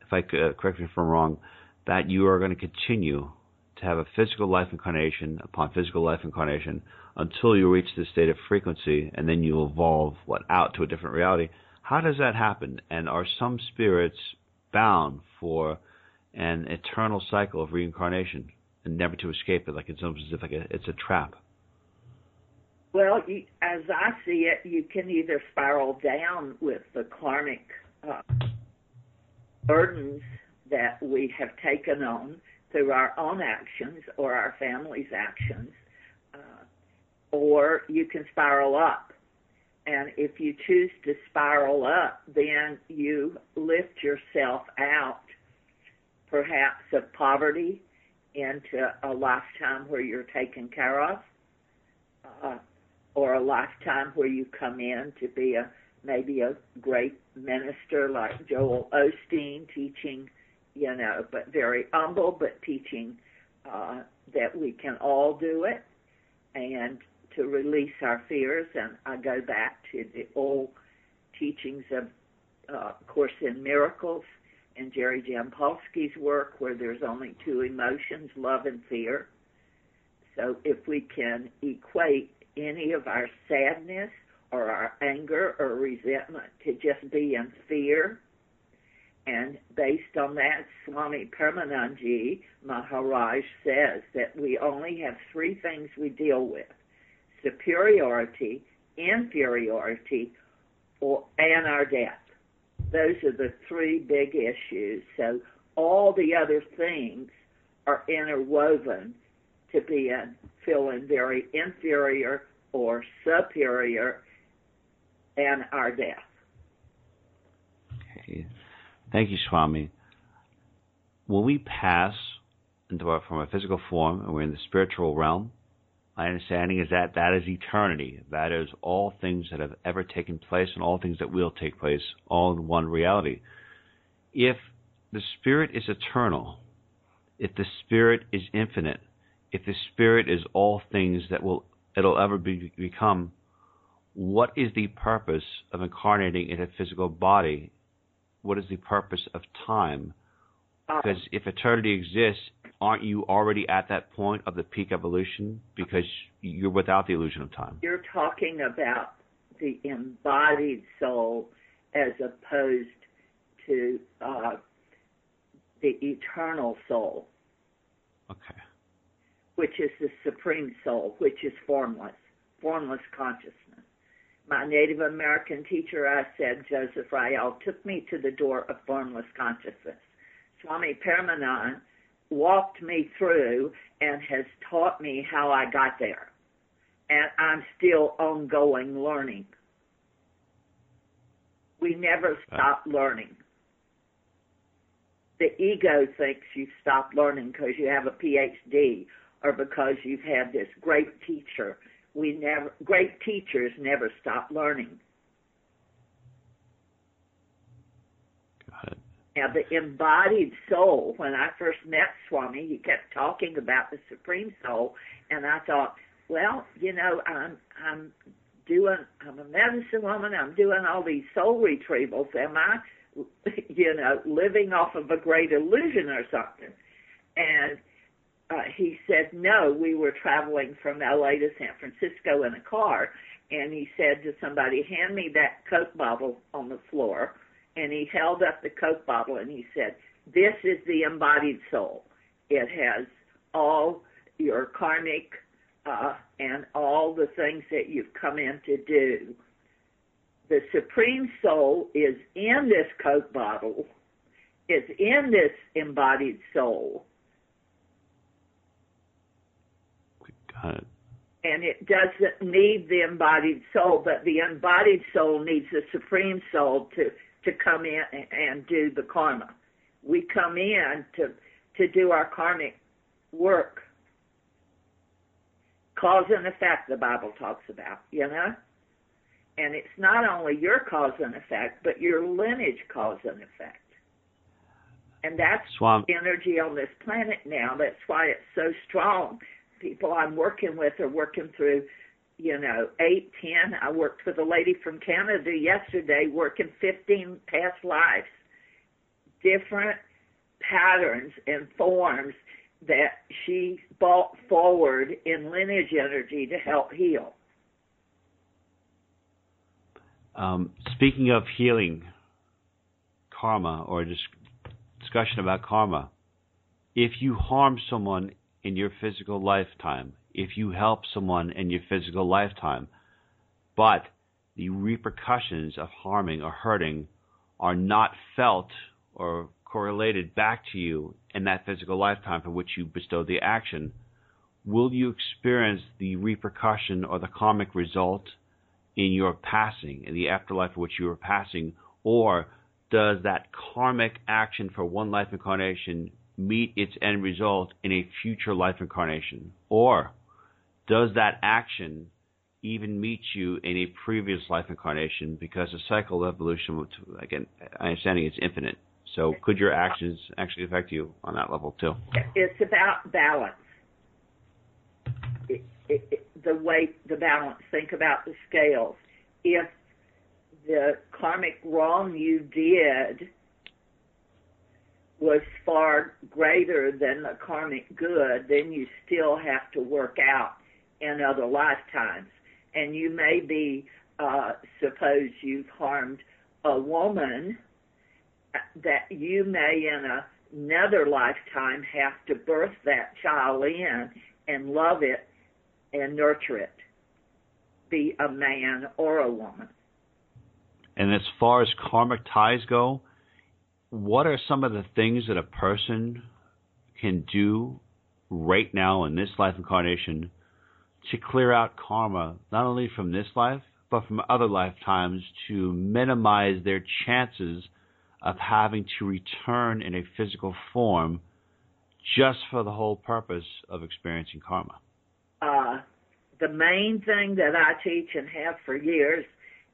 if I uh, correct me if I'm wrong, that you are going to continue to have a physical life incarnation upon physical life incarnation until you reach this state of frequency and then you evolve what out to a different reality. How does that happen? And are some spirits bound for an eternal cycle of reincarnation and never to escape it, like it's almost as if like a, it's a trap. Well, you, as I see it, you can either spiral down with the karmic uh, burdens that we have taken on through our own actions or our family's actions, uh, or you can spiral up. And if you choose to spiral up, then you lift yourself out, perhaps of poverty, into a lifetime where you're taken care of. Uh, or a lifetime where you come in to be a maybe a great minister like Joel Osteen teaching, you know, but very humble, but teaching uh, that we can all do it and to release our fears. And I go back to the old teachings of uh, Course in Miracles and Jerry Jampolsky's work where there's only two emotions, love and fear. So if we can equate any of our sadness or our anger or resentment to just be in fear. And based on that, Swami Paramanandji Maharaj says that we only have three things we deal with superiority, inferiority, or, and our death. Those are the three big issues. So all the other things are interwoven to be in feeling very inferior or superior and our death. Okay. Thank you, Swami. When we pass into our, from a physical form and we're in the spiritual realm, my understanding is that that is eternity. That is all things that have ever taken place and all things that will take place, all in one reality. If the spirit is eternal, if the spirit is infinite, if the spirit is all things that will it'll ever be, become, what is the purpose of incarnating in a physical body? What is the purpose of time? Uh, because if eternity exists, aren't you already at that point of the peak evolution because you're without the illusion of time? You're talking about the embodied soul as opposed to uh, the eternal soul. Okay which is the supreme soul, which is formless, formless consciousness. My Native American teacher, I said, Joseph Rael, took me to the door of formless consciousness. Swami Paramanand walked me through and has taught me how I got there. And I'm still ongoing learning. We never stop learning. The ego thinks you stop learning because you have a PhD or because you've had this great teacher. We never, great teachers never stop learning. Now, the embodied soul, when I first met Swami, he kept talking about the Supreme Soul, and I thought, well, you know, I'm, I'm doing, I'm a medicine woman, I'm doing all these soul retrievals. Am I, you know, living off of a great illusion or something? And uh, he said, no, we were traveling from LA to San Francisco in a car. And he said to somebody, hand me that Coke bottle on the floor. And he held up the Coke bottle and he said, this is the embodied soul. It has all your karmic uh, and all the things that you've come in to do. The Supreme Soul is in this Coke bottle. It's in this embodied soul And it doesn't need the embodied soul, but the embodied soul needs the supreme soul to, to come in and do the karma. We come in to, to do our karmic work. Cause and effect, the Bible talks about, you know? And it's not only your cause and effect, but your lineage cause and effect. And that's Swam- energy on this planet now. That's why it's so strong people I'm working with are working through, you know, eight, ten. I worked with a lady from Canada yesterday working 15 past lives, different patterns and forms that she brought forward in lineage energy to help heal. Um, speaking of healing karma or just discussion about karma, if you harm someone in your physical lifetime, if you help someone in your physical lifetime, but the repercussions of harming or hurting are not felt or correlated back to you in that physical lifetime for which you bestowed the action, will you experience the repercussion or the karmic result in your passing, in the afterlife for which you are passing, or does that karmic action for one life incarnation meet its end result in a future life incarnation? Or does that action even meet you in a previous life incarnation because the cycle of evolution, again, I'm understanding it's infinite. So could your actions actually affect you on that level too? It's about balance. It, it, it, the way the balance. Think about the scales. If the karmic wrong you did was far greater than the karmic good, then you still have to work out in other lifetimes. And you may be, uh, suppose you've harmed a woman, that you may in a, another lifetime have to birth that child in and love it and nurture it, be a man or a woman. And as far as karmic ties go, what are some of the things that a person can do right now in this life incarnation to clear out karma, not only from this life, but from other lifetimes to minimize their chances of having to return in a physical form just for the whole purpose of experiencing karma? Uh, the main thing that I teach and have for years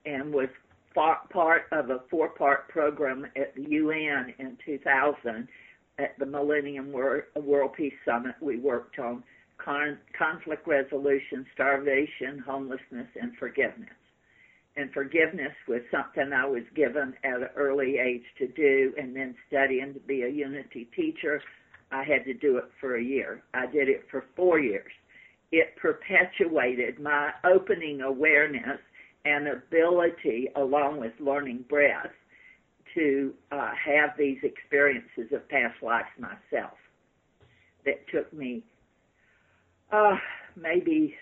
and was part of a four-part program at the UN in 2000 at the Millennium World Peace Summit. We worked on con- conflict resolution, starvation, homelessness, and forgiveness. And forgiveness was something I was given at an early age to do, and then studying to be a unity teacher, I had to do it for a year. I did it for four years. It perpetuated my opening awareness and ability, along with learning breath, to uh, have these experiences of past lives myself. That took me uh, maybe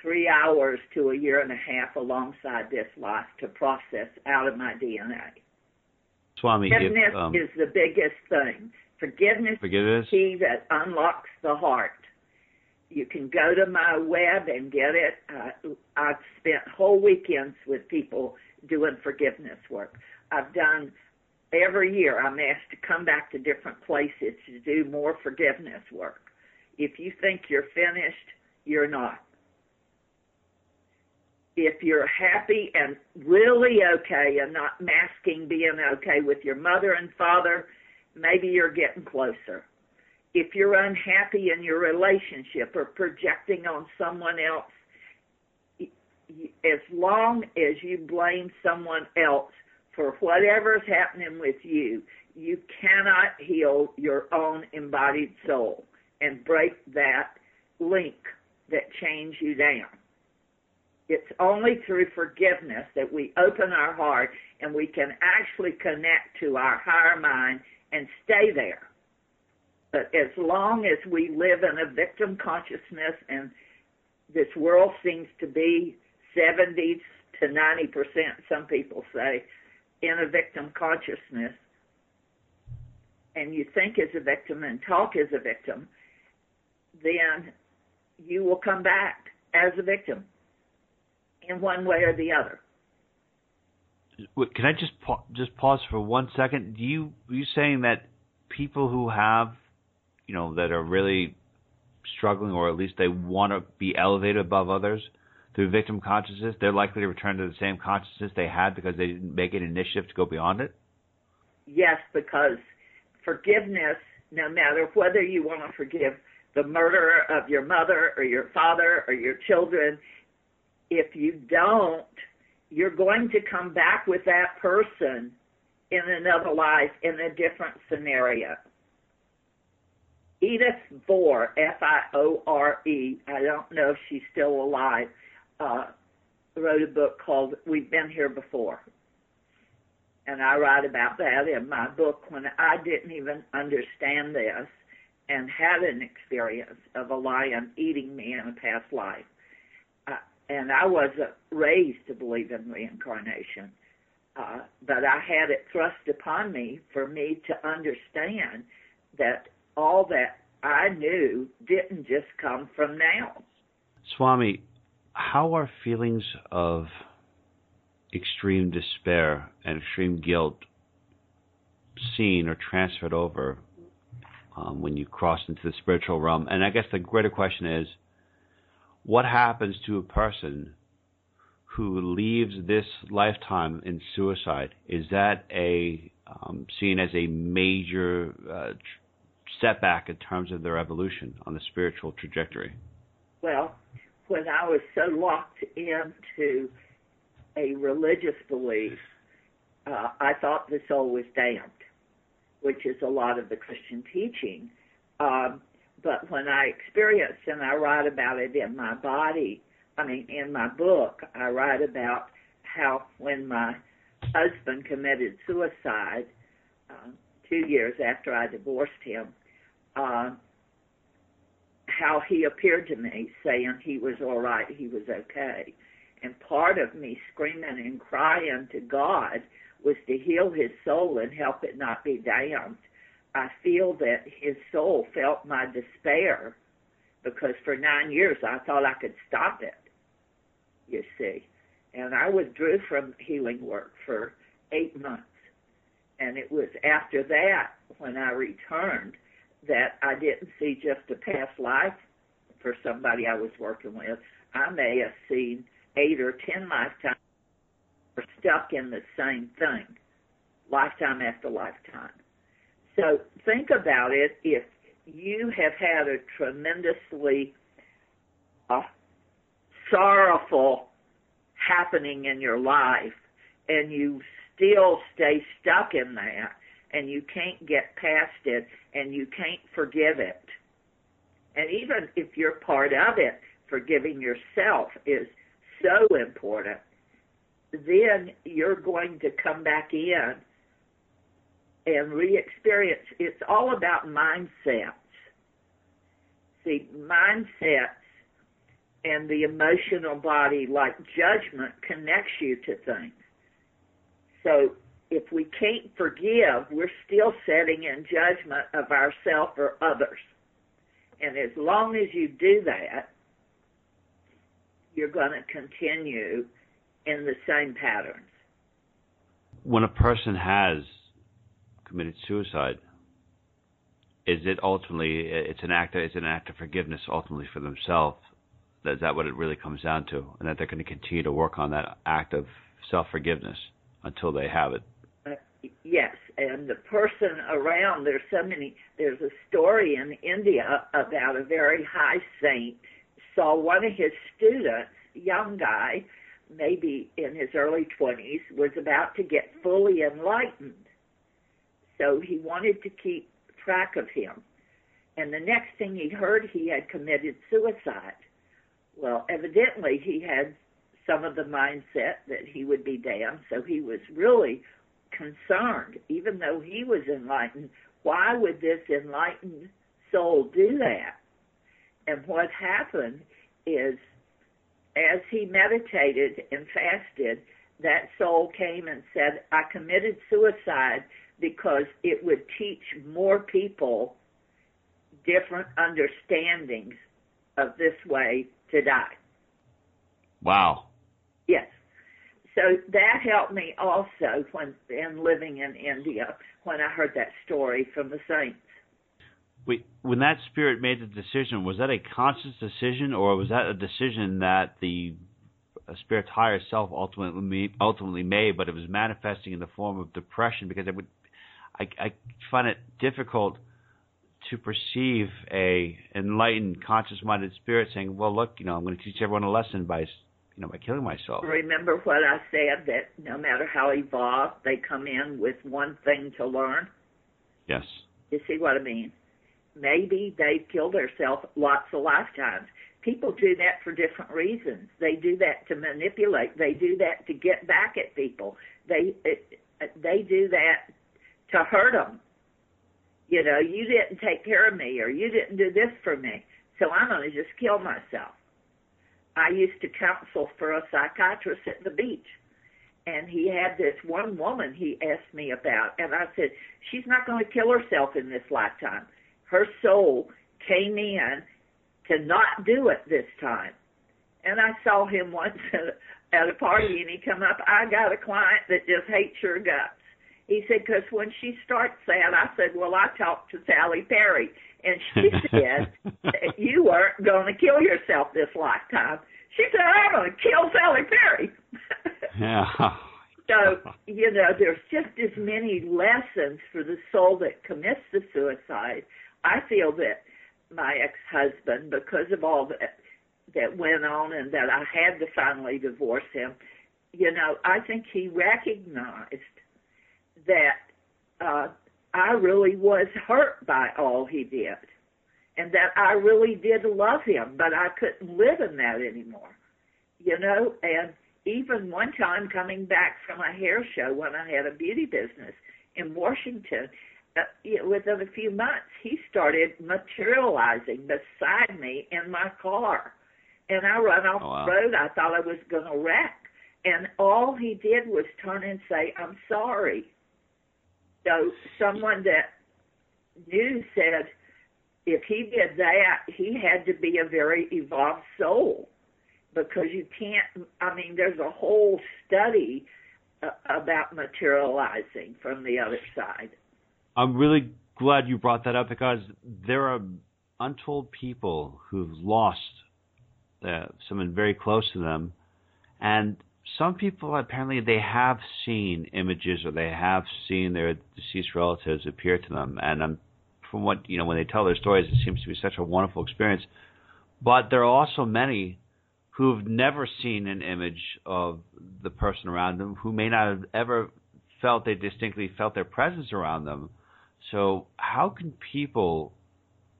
three hours to a year and a half alongside this life to process out of my DNA. Swami, forgiveness if, um, is the biggest thing. Forgiveness, forgiveness is the key that unlocks the heart. You can go to my web and get it. Uh, I've spent whole weekends with people doing forgiveness work. I've done every year. I'm asked to come back to different places to do more forgiveness work. If you think you're finished, you're not. If you're happy and really okay and not masking being okay with your mother and father, maybe you're getting closer. If you're unhappy in your relationship or projecting on someone else, as long as you blame someone else for whatever's happening with you, you cannot heal your own embodied soul and break that link that chains you down. It's only through forgiveness that we open our heart and we can actually connect to our higher mind and stay there. But as long as we live in a victim consciousness and this world seems to be 70 to 90 percent, some people say, in a victim consciousness, and you think as a victim and talk as a victim, then you will come back as a victim in one way or the other. Can I just pa- just pause for one second? Do you are you saying that people who have, you know, that are really struggling, or at least they want to be elevated above others through victim consciousness, they're likely to return to the same consciousness they had because they didn't make an initiative to go beyond it? Yes, because forgiveness, no matter whether you want to forgive the murderer of your mother or your father or your children, if you don't, you're going to come back with that person in another life in a different scenario. Edith Fiore, F-I-O-R-E, I don't know if she's still alive, uh, wrote a book called We've Been Here Before. And I write about that in my book when I didn't even understand this and had an experience of a lion eating me in a past life. Uh, and I wasn't raised to believe in reincarnation, uh, but I had it thrust upon me for me to understand that all that I knew didn't just come from now. Swami, how are feelings of extreme despair and extreme guilt seen or transferred over um, when you cross into the spiritual realm? And I guess the greater question is what happens to a person who leaves this lifetime in suicide? Is that a um, seen as a major uh, setback in terms of their evolution on the spiritual trajectory? Well, when I was so locked into a religious belief, uh, I thought the soul was damned, which is a lot of the Christian teaching. Um, but when I experienced, and I write about it in my body, I mean, in my book, I write about how when my husband committed suicide uh, two years after I divorced him, uh, how he appeared to me saying he was all right, he was okay. And part of me screaming and crying to God was to heal his soul and help it not be damned. I feel that his soul felt my despair because for nine years I thought I could stop it, you see. And I withdrew from healing work for eight months. And it was after that when I returned that I didn't see just a past life for somebody I was working with. I may have seen eight or ten lifetimes stuck in the same thing, lifetime after lifetime. So think about it if you have had a tremendously uh, sorrowful happening in your life and you still stay stuck in that and you can't get past it and you can't forgive it. And even if you're part of it, forgiving yourself is so important. Then you're going to come back in and re-experience. It's all about mindsets. See, mindsets and the emotional body, like judgment, connects you to things. So if we can't forgive, we're still setting in judgment of ourselves or others. And as long as you do that, you're going to continue in the same patterns. When a person has committed suicide, is it ultimately it's an act of, it's an act of forgiveness ultimately for themselves? Is that what it really comes down to? And that they're going to continue to work on that act of self forgiveness until they have it yes, and the person around, there's so many, there's a story in India about a very high saint saw one of his students, young guy, maybe in his early 20s, was about to get fully enlightened. So he wanted to keep track of him. And the next thing he heard, he had committed suicide. Well, evidently he had some of the mindset that he would be damned, so he was really concerned, even though he was enlightened, why would this enlightened soul do that? And what happened is, as he meditated and fasted, that soul came and said, I committed suicide because it would teach more people different understandings of this way to die. Wow. Yes so that helped me also when in living in India when I heard that story from the saints. Wait, when that spirit made the decision, was that a conscious decision, or was that a decision that the uh, spirit's higher self ultimately ultimately made, but it was manifesting in the form of depression? Because it would, I, I find it difficult to perceive a enlightened, conscious-minded spirit saying, "Well, look, you know, I'm going to teach everyone a lesson by you know, by killing myself. Remember what I said that no matter how evolved, they come in with one thing to learn? Yes. You see what I mean? Maybe they've killed themselves lots of lifetimes. People do that for different reasons. They do that to manipulate. They do that to get back at people. They it, they do that to hurt them. You know, you didn't take care of me or you didn't do this for me. So I'm going to just kill myself. I used to counsel for a psychiatrist at the beach. And he had this one woman he asked me about. And I said, she's not going to kill herself in this lifetime. Her soul came in to not do it this time. And I saw him once at a party and he come up, I got a client that just hates your guts. He said, because when she starts that, I said, well, I talked to Sally Perry, and she said you weren't going to kill yourself this lifetime. She said, I'm going to kill Sally Perry. yeah. so, you know, there's just as many lessons for the soul that commits the suicide. I feel that my ex-husband, because of all that that went on and that I had to finally divorce him, you know, I think he recognized that uh, I really was hurt by all he did and that I really did love him, but I couldn't live in that anymore, you know, and even one time coming back from a hair show when I had a beauty business in Washington, uh, within a few months, he started materializing beside me in my car. And I run off oh, wow. the road. I thought I was going to wreck. And all he did was turn and say, I'm sorry. So someone that knew said if he did that, he had to be a very evolved soul because you can't, I mean, there's a whole study uh, about materializing from the other side. I'm really glad you brought that up because there are untold people who've lost uh, someone very close to them, and some people apparently they have seen images or they have seen their deceased relatives appear to them, and um, from what you know when they tell their stories, it seems to be such a wonderful experience. But there are also many who've never seen an image of the person around them, who may not have ever felt they distinctly felt their presence around them. So how can people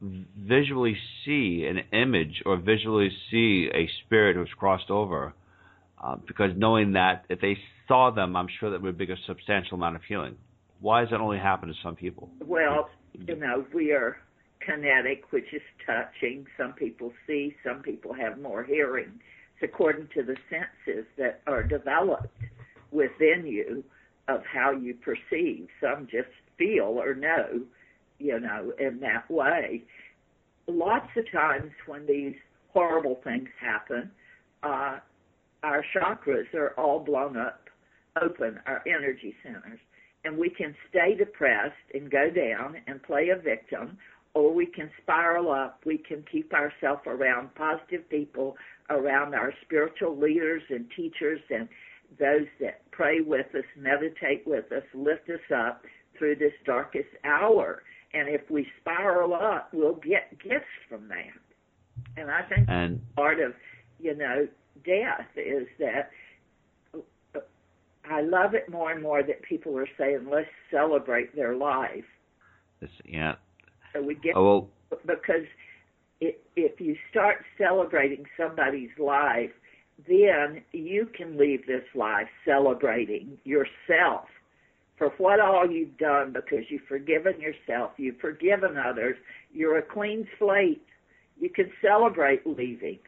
visually see an image or visually see a spirit who's crossed over? Uh, because knowing that if they saw them, I'm sure that would be a substantial amount of healing. Why does that only happen to some people? Well, you know, we are kinetic, which is touching. Some people see, some people have more hearing. It's according to the senses that are developed within you of how you perceive. Some just feel or know, you know, in that way. Lots of times when these horrible things happen, uh, our chakras are all blown up open, our energy centers. And we can stay depressed and go down and play a victim, or we can spiral up. We can keep ourselves around positive people, around our spiritual leaders and teachers and those that pray with us, meditate with us, lift us up through this darkest hour. And if we spiral up, we'll get gifts from that. And I think and, part of, you know, death is that I love it more and more that people are saying, let's celebrate their life. yeah. So we get, oh, well, because it, if you start celebrating somebody's life, then you can leave this life celebrating yourself for what all you've done because you've forgiven yourself, you've forgiven others, you're a clean slate. You can celebrate leaving.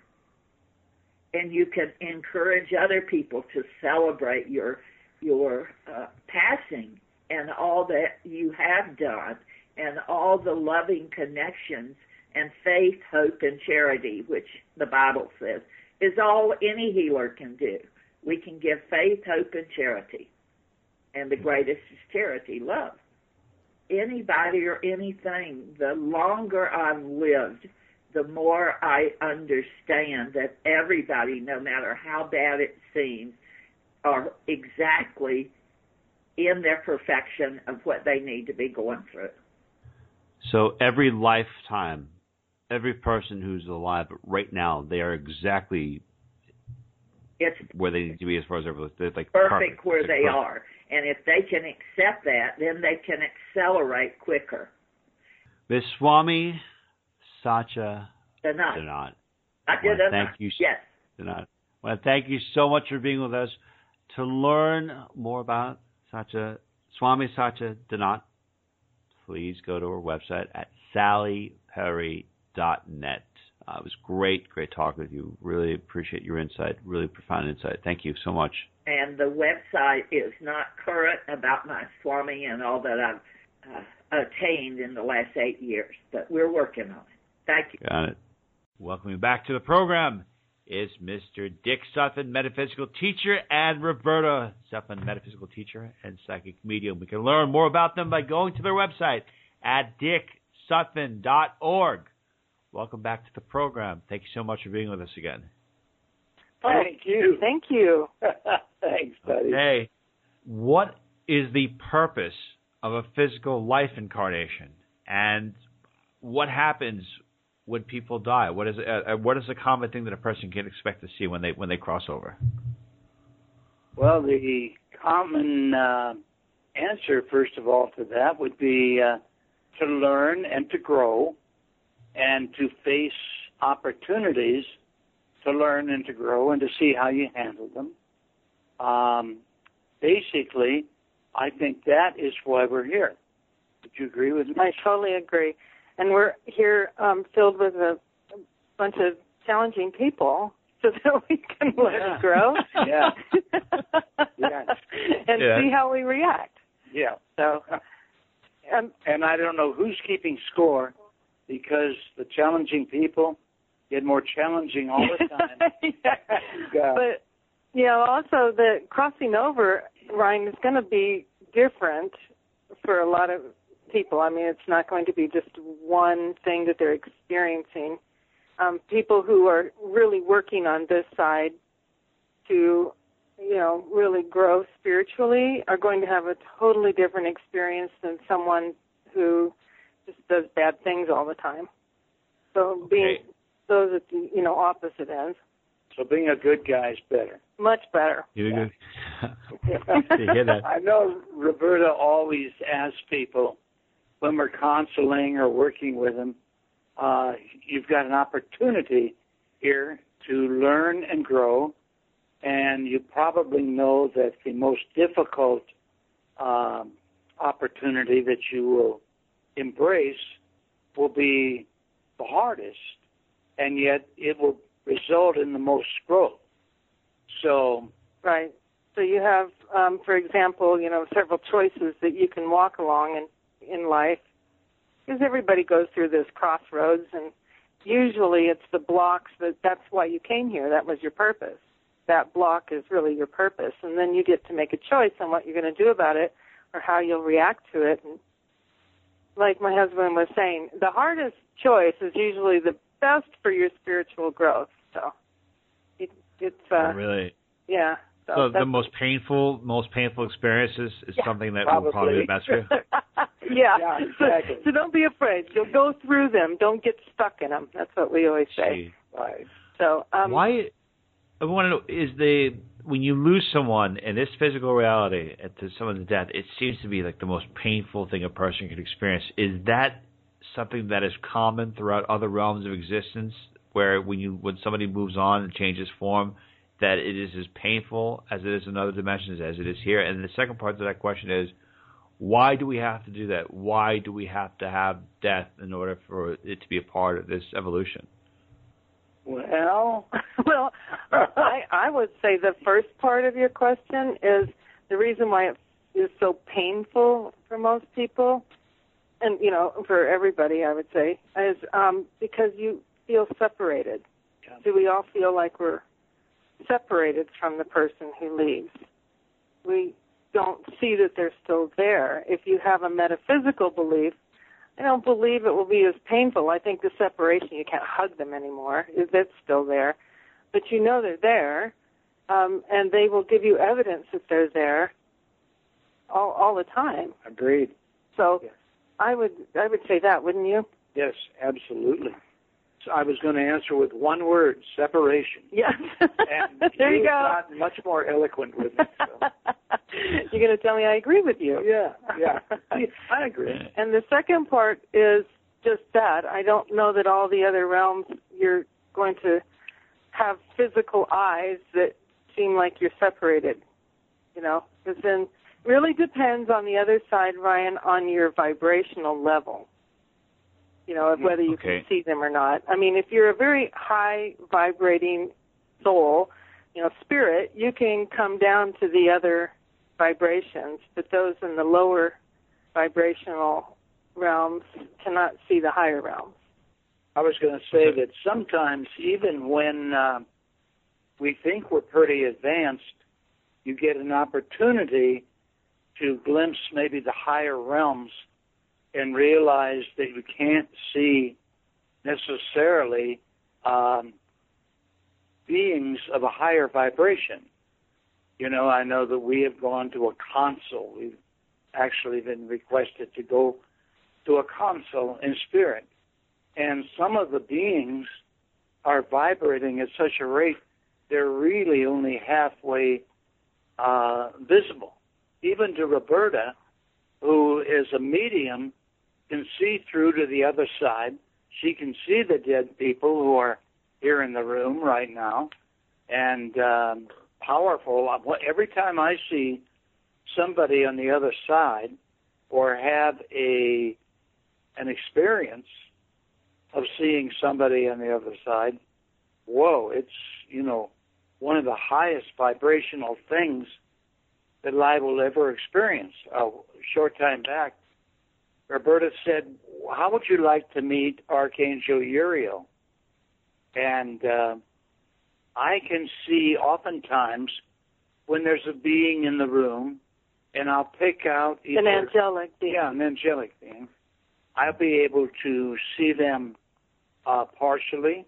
And you can encourage other people to celebrate your your uh, passing and all that you have done and all the loving connections and faith, hope, and charity, which the Bible says is all any healer can do. We can give faith, hope, and charity and the greatest is charity, love. Anybody or anything, the longer I've lived, the more I understand that everybody, no matter how bad it seems, are exactly in their perfection of what they need to be going through. So every lifetime, every person who's alive right now, they are exactly it's where they need to be as far as they're like perfect, perfect. where they perfect. are. And if they can accept that, then they can accelerate quicker. Ms. Swami Satya Dhanat. Dhanat. I did thank you. Yes. Dhanat. Well, thank you so much for being with us. To learn more about Satya, Swami Satya Dhanat, please go to our website at sallyperry.net. Uh, it was great, great talk with you. Really appreciate your insight, really profound insight. Thank you so much. And the website is not current about my Swami and all that I've uh, attained in the last eight years, but we're working on it. Thank you. Got it. Welcome back to the program is Mr. Dick Sutphen, metaphysical teacher, and Roberta Sutphen, metaphysical teacher and psychic medium. We can learn more about them by going to their website at dicksutphen.org. Welcome back to the program. Thank you so much for being with us again. Thank you. Thank you. Thanks, buddy. Hey, what is the purpose of a physical life incarnation? And what happens when people die? What is uh, uh, what is the common thing that a person can expect to see when they when they cross over? Well, the common uh, answer, first of all, to that would be uh, to learn and to grow, and to face opportunities to learn and to grow, and to see how you handle them. Um, basically, I think that is why we're here. Would you agree with me? I totally agree and we're here um, filled with a, a bunch of challenging people so that we can let yeah. it grow. yeah. yeah. And yeah. see how we react. Yeah. So. Um, and I don't know who's keeping score because the challenging people get more challenging all the time. yeah. But you know, also the crossing over, Ryan, is going to be different for a lot of people. I mean, it's not going to be just one thing that they're experiencing. Um, people who are really working on this side to, you know, really grow spiritually are going to have a totally different experience than someone who just does bad things all the time. So okay. being those at the you know opposite ends. So being a good guy is better. Much better. You Yeah. you hear that? I know Roberta always asks people when we're counseling or working with them, uh, you've got an opportunity here to learn and grow, and you probably know that the most difficult um, opportunity that you will embrace will be the hardest, and yet it will result in the most growth. So, right. So you have, um, for example, you know, several choices that you can walk along, and in life. Because everybody goes through this crossroads and usually it's the blocks that that's why you came here. That was your purpose. That block is really your purpose. And then you get to make a choice on what you're going to do about it or how you'll react to it. And like my husband was saying the hardest choice is usually the best for your spiritual growth so it, it's uh really yeah so, so the most painful, most painful experiences is yeah, something that probably. will probably be the best for you. yeah. yeah exactly. so, so, don't be afraid. You'll go through them. Don't get stuck in them. That's what we always say. Right. So um, why? I want to know is the when you lose someone in this physical reality to someone's death, it seems to be like the most painful thing a person could experience. Is that something that is common throughout other realms of existence, where when you when somebody moves on and changes form? that it is as painful as it is in other dimensions as it is here. And the second part to that question is, why do we have to do that? Why do we have to have death in order for it to be a part of this evolution? Well, well, I I would say the first part of your question is the reason why it is so painful for most people, and you know for everybody, I would say, is um, because you feel separated. Yeah. Do we all feel like we're separated from the person who leaves. We don't see that they're still there. If you have a metaphysical belief, I don't believe it will be as painful. I think the separation, you can't hug them anymore—is That's still there. But you know they're there, um, and they will give you evidence that they're there all, all the time. Agreed. So yes. I would I would say that, wouldn't you? Yes, absolutely. I was going to answer with one word: separation. Yes. And there you, you go. Got much more eloquent with it. So. You're going to tell me I agree with you. Yeah, yeah, I agree. And the second part is just that. I don't know that all the other realms you're going to have physical eyes that seem like you're separated. You know, because then really depends on the other side, Ryan, on your vibrational level. You know, of whether you okay. can see them or not. I mean, if you're a very high vibrating soul, you know, spirit, you can come down to the other vibrations, but those in the lower vibrational realms cannot see the higher realms. I was going to say that sometimes, even when uh, we think we're pretty advanced, you get an opportunity to glimpse maybe the higher realms and realize that you can't see necessarily um, beings of a higher vibration. You know, I know that we have gone to a console. We've actually been requested to go to a console in spirit. And some of the beings are vibrating at such a rate they're really only halfway uh, visible. Even to Roberta, who is a medium, can see through to the other side. She can see the dead people who are here in the room right now, and um, powerful. Every time I see somebody on the other side, or have a an experience of seeing somebody on the other side, whoa! It's you know one of the highest vibrational things that I will ever experience. A short time back, Roberta said, "How would you like to meet Archangel Uriel?" And uh, I can see oftentimes when there's a being in the room, and I'll pick out either, an angelic being. Yeah, an angelic being. I'll be able to see them uh, partially,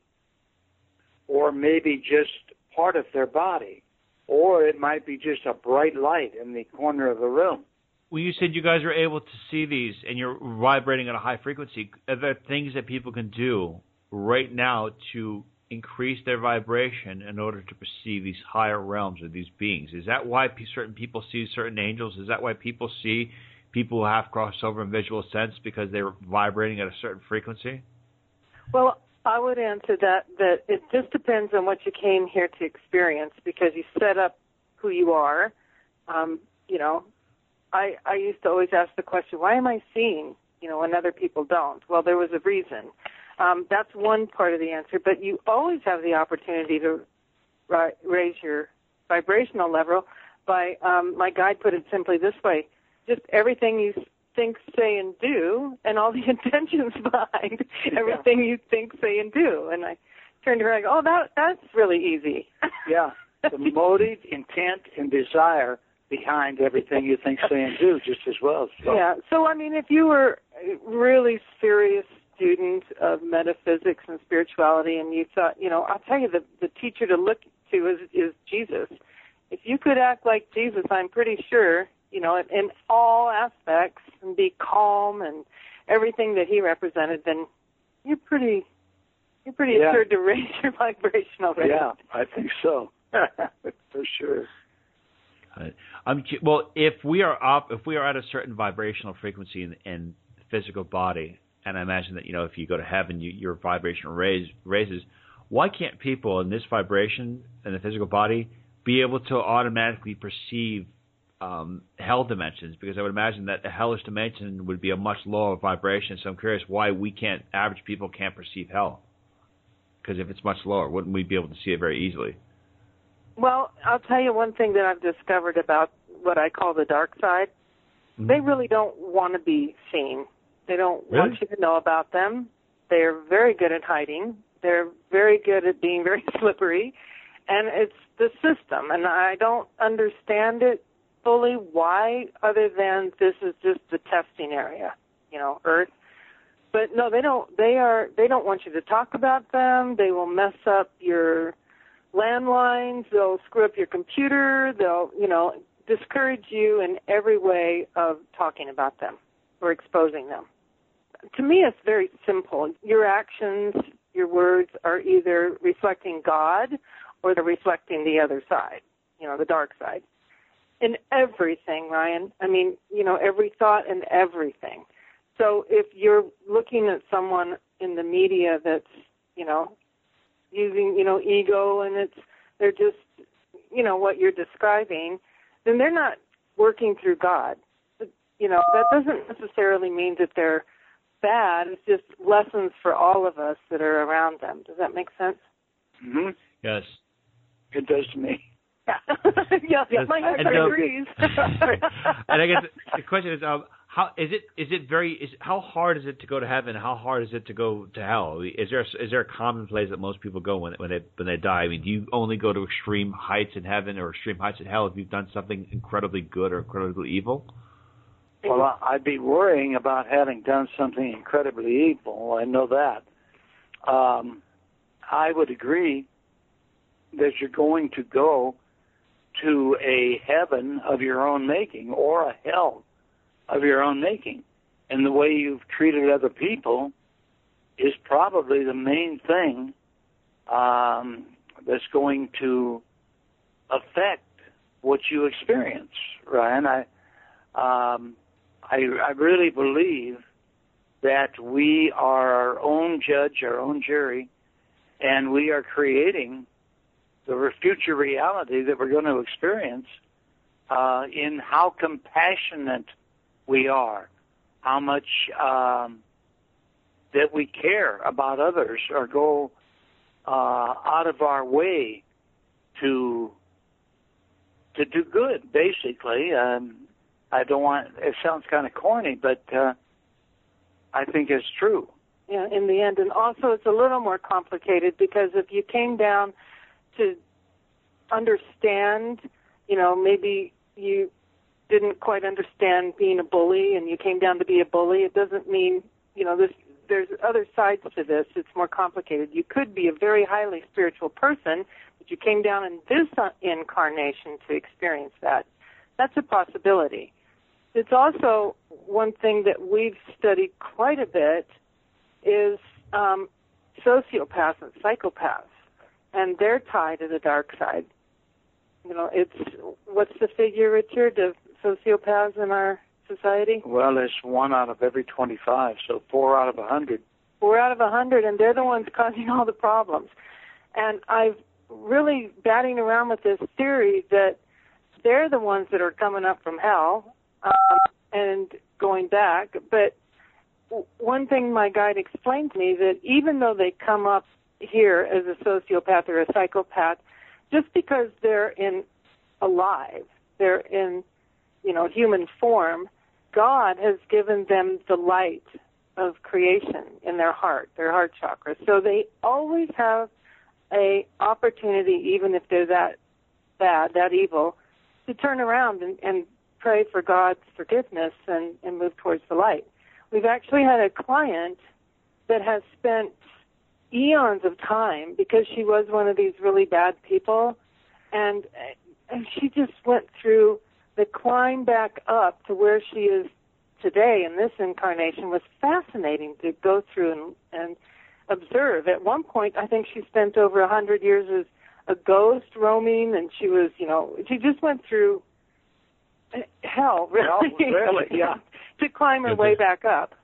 or maybe just part of their body, or it might be just a bright light in the corner of the room. Well, you said you guys are able to see these and you're vibrating at a high frequency, are there things that people can do right now to increase their vibration in order to perceive these higher realms of these beings? Is that why certain people see certain angels? Is that why people see people who have crossover in visual sense because they're vibrating at a certain frequency? Well, I would answer that that it just depends on what you came here to experience because you set up who you are. Um, you know, I I used to always ask the question, why am I seeing? You know, when other people don't. Well, there was a reason. Um, that's one part of the answer, but you always have the opportunity to ri- raise your vibrational level by. Um, my guide put it simply this way: just everything you think, say, and do, and all the intentions behind everything you think, say, and do. And I turned to her and I go, oh, that that's really easy. yeah, the motive, intent, and desire behind everything you think, say, and do, just as well. So. Yeah. So I mean, if you were a really serious student of metaphysics and spirituality, and you thought, you know, I'll tell you, the the teacher to look to is is Jesus. If you could act like Jesus, I'm pretty sure you know, in all aspects and be calm and everything that he represented, then you're pretty you're pretty yeah. assured to raise your vibrational rate. Yeah, I think so. For sure. Um, well, if we are up, if we are at a certain vibrational frequency in, in the physical body, and I imagine that you know if you go to heaven, you, your vibration raise, raises. Why can't people in this vibration in the physical body be able to automatically perceive um, hell dimensions because I would imagine that a hellish dimension would be a much lower vibration. So I'm curious why we can't, average people can't perceive hell. Because if it's much lower, wouldn't we be able to see it very easily? Well, I'll tell you one thing that I've discovered about what I call the dark side. Mm-hmm. They really don't want to be seen. They don't really? want you to know about them. They're very good at hiding. They're very good at being very slippery. And it's the system. And I don't understand it fully why, other than this is just the testing area, you know, Earth. But no, they don't. They are. They don't want you to talk about them. They will mess up your landlines. They'll screw up your computer. They'll, you know, discourage you in every way of talking about them or exposing them. To me, it's very simple. Your actions, your words are either reflecting God or they're reflecting the other side, you know, the dark side in everything, Ryan. I mean, you know, every thought and everything. So if you're looking at someone in the media that's, you know, using, you know, ego and it's they're just, you know, what you're describing, then they're not working through God. You know, that doesn't necessarily mean that they're bad. It's just lessons for all of us that are around them. Does that make sense? Mm-hmm. Yes. It does to me. Yeah, yeah, my husband and, agrees. and I guess the question is, um, how is it? Is it very? Is how hard is it to go to heaven? How hard is it to go to hell? Is there is there a common place that most people go when when they when they die? I mean, do you only go to extreme heights in heaven or extreme heights in hell if you've done something incredibly good or incredibly evil? Well, I'd be worrying about having done something incredibly evil. I know that. Um, I would agree that you're going to go to a heaven of your own making or a hell of your own making. And the way you've treated other people is probably the main thing um, that's going to affect what you experience, Ryan. I, um, I, I really believe that we are our own judge, our own jury, and we are creating the future reality that we're going to experience uh, in how compassionate we are, how much um, that we care about others, or go uh, out of our way to to do good. Basically, um, I don't want. It sounds kind of corny, but uh, I think it's true. Yeah, in the end, and also it's a little more complicated because if you came down to understand, you know, maybe you didn't quite understand being a bully and you came down to be a bully, it doesn't mean, you know, this there's other sides to this. It's more complicated. You could be a very highly spiritual person, but you came down in this incarnation to experience that. That's a possibility. It's also one thing that we've studied quite a bit is um, sociopaths and psychopaths, and they're tied to the dark side. You know, it's what's the figure, Richard, of sociopaths in our society? Well, it's one out of every 25, so four out of a 100. Four out of a 100, and they're the ones causing all the problems. And I've really batting around with this theory that they're the ones that are coming up from hell um, and going back. But one thing my guide explained to me that even though they come up here as a sociopath or a psychopath, just because they're in alive, they're in you know human form, God has given them the light of creation in their heart, their heart chakra. So they always have a opportunity, even if they're that bad, that evil, to turn around and, and pray for God's forgiveness and, and move towards the light. We've actually had a client that has spent eons of time because she was one of these really bad people. And and she just went through the climb back up to where she is today. In this incarnation was fascinating to go through and, and observe. At one point, I think she spent over a hundred years as a ghost roaming, and she was, you know, she just went through hell, really, Hell, really, yeah, to climb her way back up.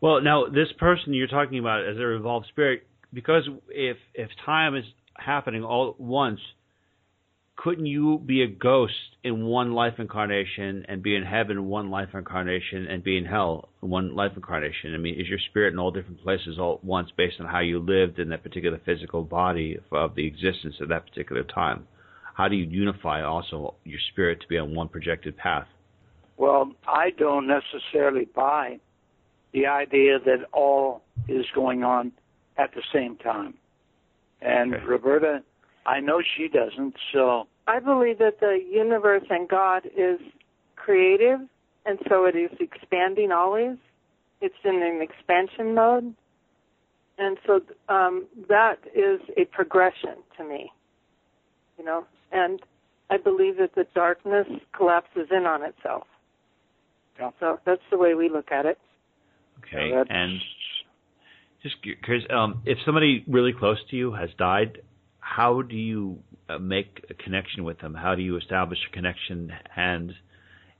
Well, now this person you're talking about as a revolved spirit, because if if time is happening all at once, couldn't you be a ghost in one life incarnation and be in heaven in one life incarnation and be in hell in one life incarnation? I mean, is your spirit in all different places all at once based on how you lived in that particular physical body of the existence at that particular time? How do you unify also your spirit to be on one projected path? Well, I don't necessarily buy the idea that all is going on at the same time. And Okay. Roberta, I know she doesn't, so I believe that the universe and God is creative, and so it is expanding always. It's in an expansion mode, and so um, that is a progression to me. You know, and I believe that the darkness collapses in on itself. Yeah. So that's the way we look at it. Okay, that's, and just curious, um, if somebody really close to you has died, how do you uh, make a connection with them? How do you establish a connection? And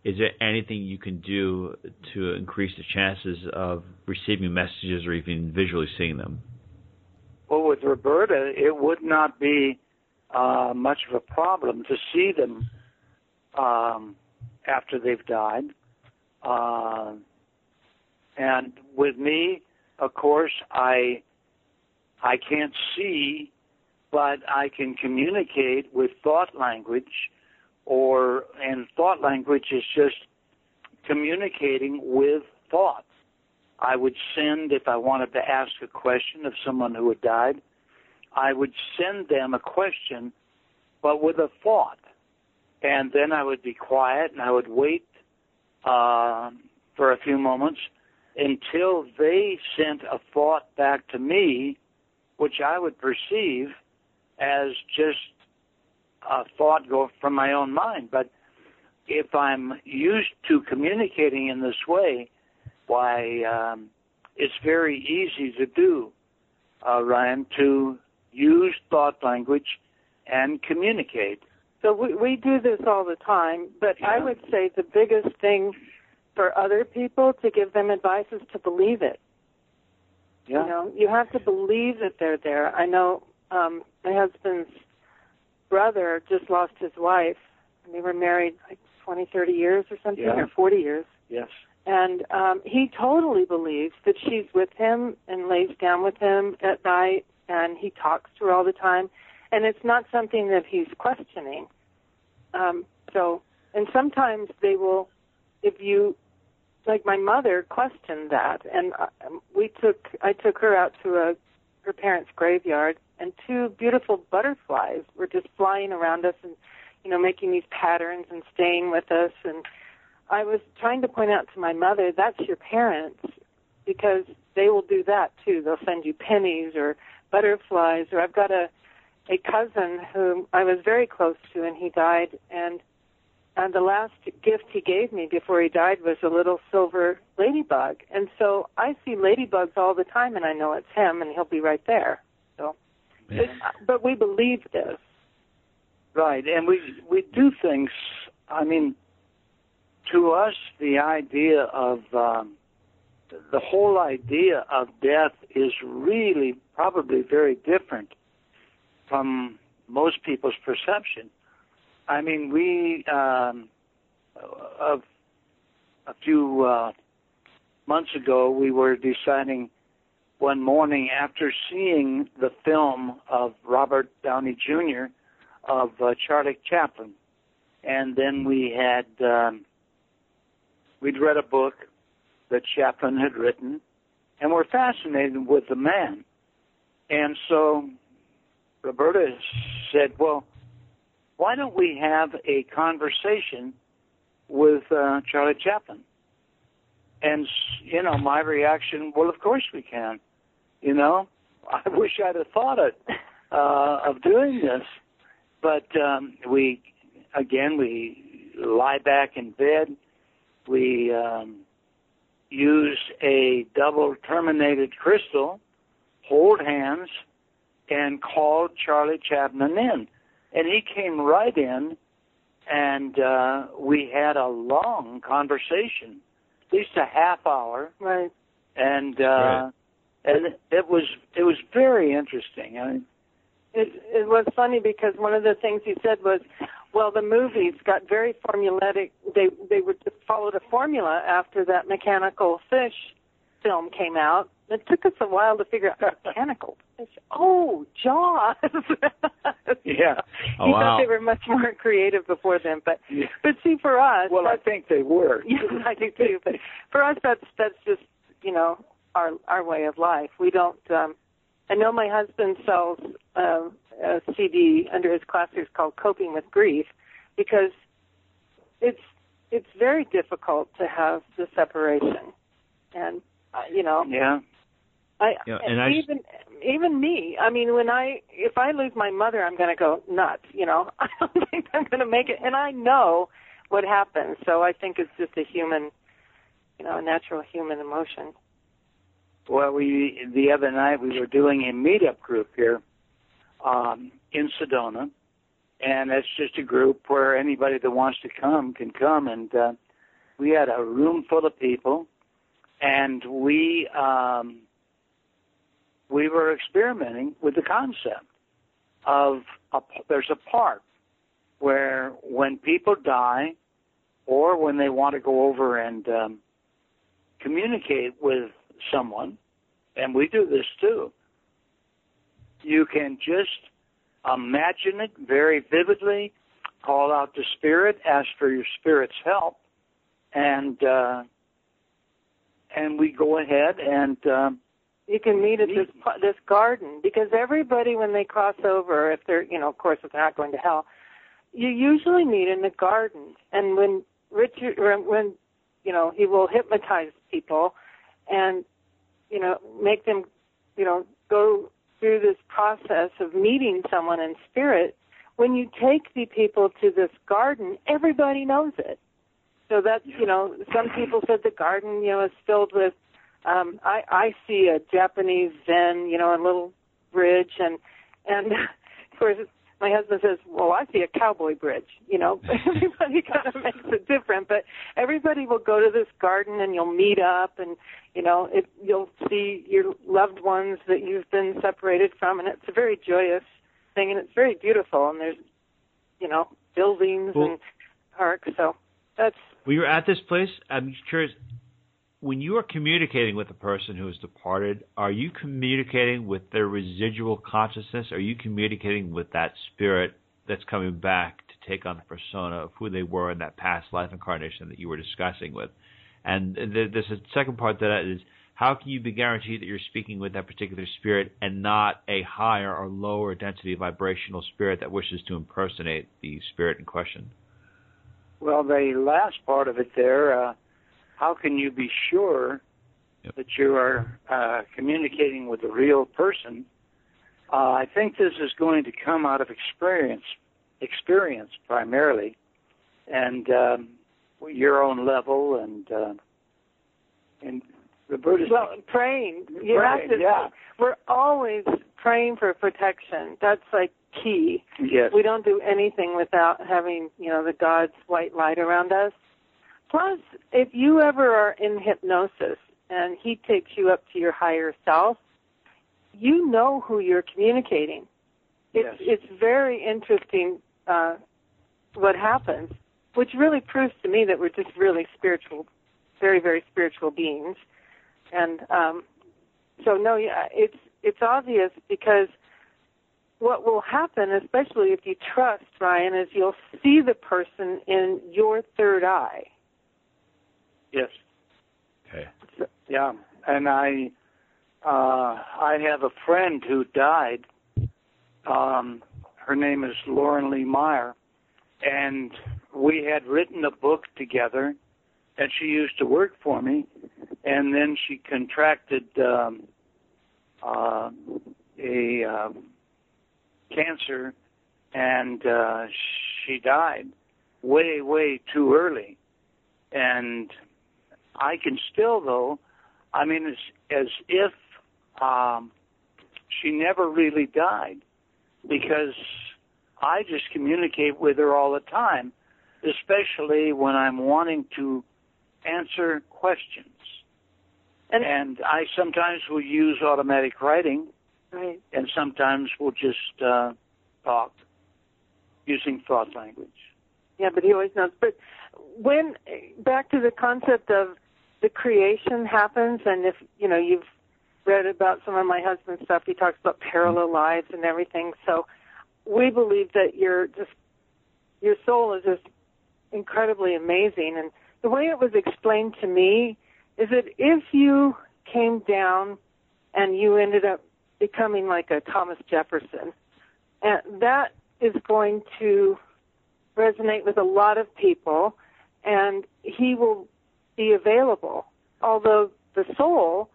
is there anything you can do to increase the chances of receiving messages or even visually seeing them? well, with Roberta, it would not be uh, much of a problem to see them um, after they've died. Uh, and with me, of course, I I can't see, but I can communicate with thought language, or and thought language is just communicating with thoughts. I would send if I wanted to ask a question of someone who had died. I would send them a question, but with a thought, and then I would be quiet and I would wait uh, for a few moments until they sent a thought back to me which I would perceive as just a thought go from my own mind. But if I'm used to communicating in this way, why um, it's very easy to do, uh, Ryan, to use thought language and communicate. So we, we do this all the time, but yeah. I would say the biggest thing for other people to give them advice is to believe it. Yeah. You know, you have to believe that they're there. I know um my husband's brother just lost his wife. They were married like twenty, thirty years or something, yeah. or 40 years. Yes. And um he totally believes that she's with him and lays down with him at night and he talks to her all the time and it's not something that he's questioning. Um so and sometimes they will if you like my mother questioned that, and uh, we took I took her out to a her parents' graveyard, and two beautiful butterflies were just flying around us, and you know making these patterns and staying with us. And I was trying to point out to my mother that's your parents because they will do that too. They'll send you pennies or butterflies. Or I've got a a cousin whom I was very close to, and he died, and and the last gift he gave me before he died was a little silver ladybug. And so I see ladybugs all the time, and I know it's him, and he'll be right there. So, but, but we believe this, right? And we we do things. I mean, to us, the idea of um, the whole idea of death is really probably very different from most people's perception I mean, we um, a, a few uh, months ago we were deciding one morning after seeing the film of Robert Downey Jr. of uh, Charlie Chaplin, and then we had um, we'd read a book that Chaplin had written, and we're fascinated with the man, and so Roberta said, "Well." Why don't we have a conversation with uh, Charlie Chaplin? And you know, my reaction, well, of course we can. You know, I wish I'd have thought it uh, of doing this, but um, we again we lie back in bed. We um, use a double terminated crystal, hold hands, and call Charlie Chaplin in and he came right in, and uh, we had a long conversation, at least a half hour. Right. And uh, right. and it was it was very interesting. I mean, it it was funny because one of the things he said was, well, the movies got very formulaic. They they would followed a formula after that mechanical fish film came out, it took us a while to figure out mechanical. Oh, Jaws. yeah. Oh, he wow. thought they were much more creative before then, but yeah. but see for us. Well, I think they were. Yeah, I do too. But for us, that's that's just you know our our way of life. We don't. um I know my husband sells uh, a CD under his classics called "Coping with Grief" because it's it's very difficult to have the separation, and uh, you know. Yeah. I, yeah, and I even even me. I mean, when I if I lose my mother, I'm going to go nuts. You know, I don't think I'm going to make it, and I know what happens. So I think it's just a human, you know, a natural human emotion. Well, we the other night we were doing a meetup group here um, in Sedona, and it's just a group where anybody that wants to come can come. And uh, we had a room full of people, and we um, we were experimenting with the concept of a, there's a part where when people die, or when they want to go over and um, communicate with someone, and we do this too. You can just imagine it very vividly, call out to spirit, ask for your spirit's help, and uh, and we go ahead and um, you can meet at this this garden because everybody when they cross over, if they're you know of course if they're not going to hell, you usually meet in the garden. And when Richard when you know he will hypnotize people and you know make them you know go through this process of meeting someone in spirit. When you take the people to this garden, everybody knows it. So that's you know some people said the garden you know is filled with um I I see a Japanese Zen you know a little bridge and and of course my husband says well I see a cowboy bridge you know. Everybody kind of makes it different but everybody will go to this garden and you'll meet up and you know it you'll see your loved ones that you've been separated from and it's a very joyous thing and it's very beautiful and there's you know buildings well, and parks so that's when you're at this place, I'm curious. When you are communicating with a person who has departed, are you communicating with their residual consciousness? Are you communicating with that spirit that's coming back to take on the persona of who they were in that past life incarnation that you were discussing with? And there's a second part to that is how can you be guaranteed that you're speaking with that particular spirit and not a higher or lower density vibrational spirit that wishes to impersonate the spirit in question? Well, the last part of it there, uh, how can you be sure yep. that you are uh, communicating with a real person? Uh, I think this is going to come out of experience, experience primarily, and um, your own level and uh, and the Buddhist. Well, praying. You praying, have to. Yeah. We're always praying for protection. That's like key. Yes. We don't do anything without having, you know, the God's white light around us. Plus, if you ever are in hypnosis and he takes you up to your higher self, you know who you're communicating. It's yes. it's very interesting uh, what happens, which really proves to me that we're just really spiritual, very very spiritual beings. And um, so, no, yeah, it's it's obvious because what will happen, especially if you trust Ryan, is you'll see the person in your third eye. Yes. Okay. So, yeah, and I, uh, I have a friend who died. Um, her name is Lauren Lee Meyer, and we had written a book together, and she used to work for me, and then she contracted um, uh, a uh, cancer, and uh, she died way, way too early. And I can still, though, I mean, it's as if um, she never really died because I just communicate with her all the time, especially when I'm wanting to answer questions. And, and I sometimes will use automatic writing Right. And sometimes we'll just uh, talk using thought language. Yeah, but he always knows. But when back to the concept of the creation happens, and if you know you've read about some of my husband's stuff, he talks about parallel lives and everything. So we believe that your just your soul is just incredibly amazing. And the way it was explained to me is that if you came down and you ended up becoming like a Thomas Jefferson. And that is going to resonate with a lot of people, and he will be available. Although the soul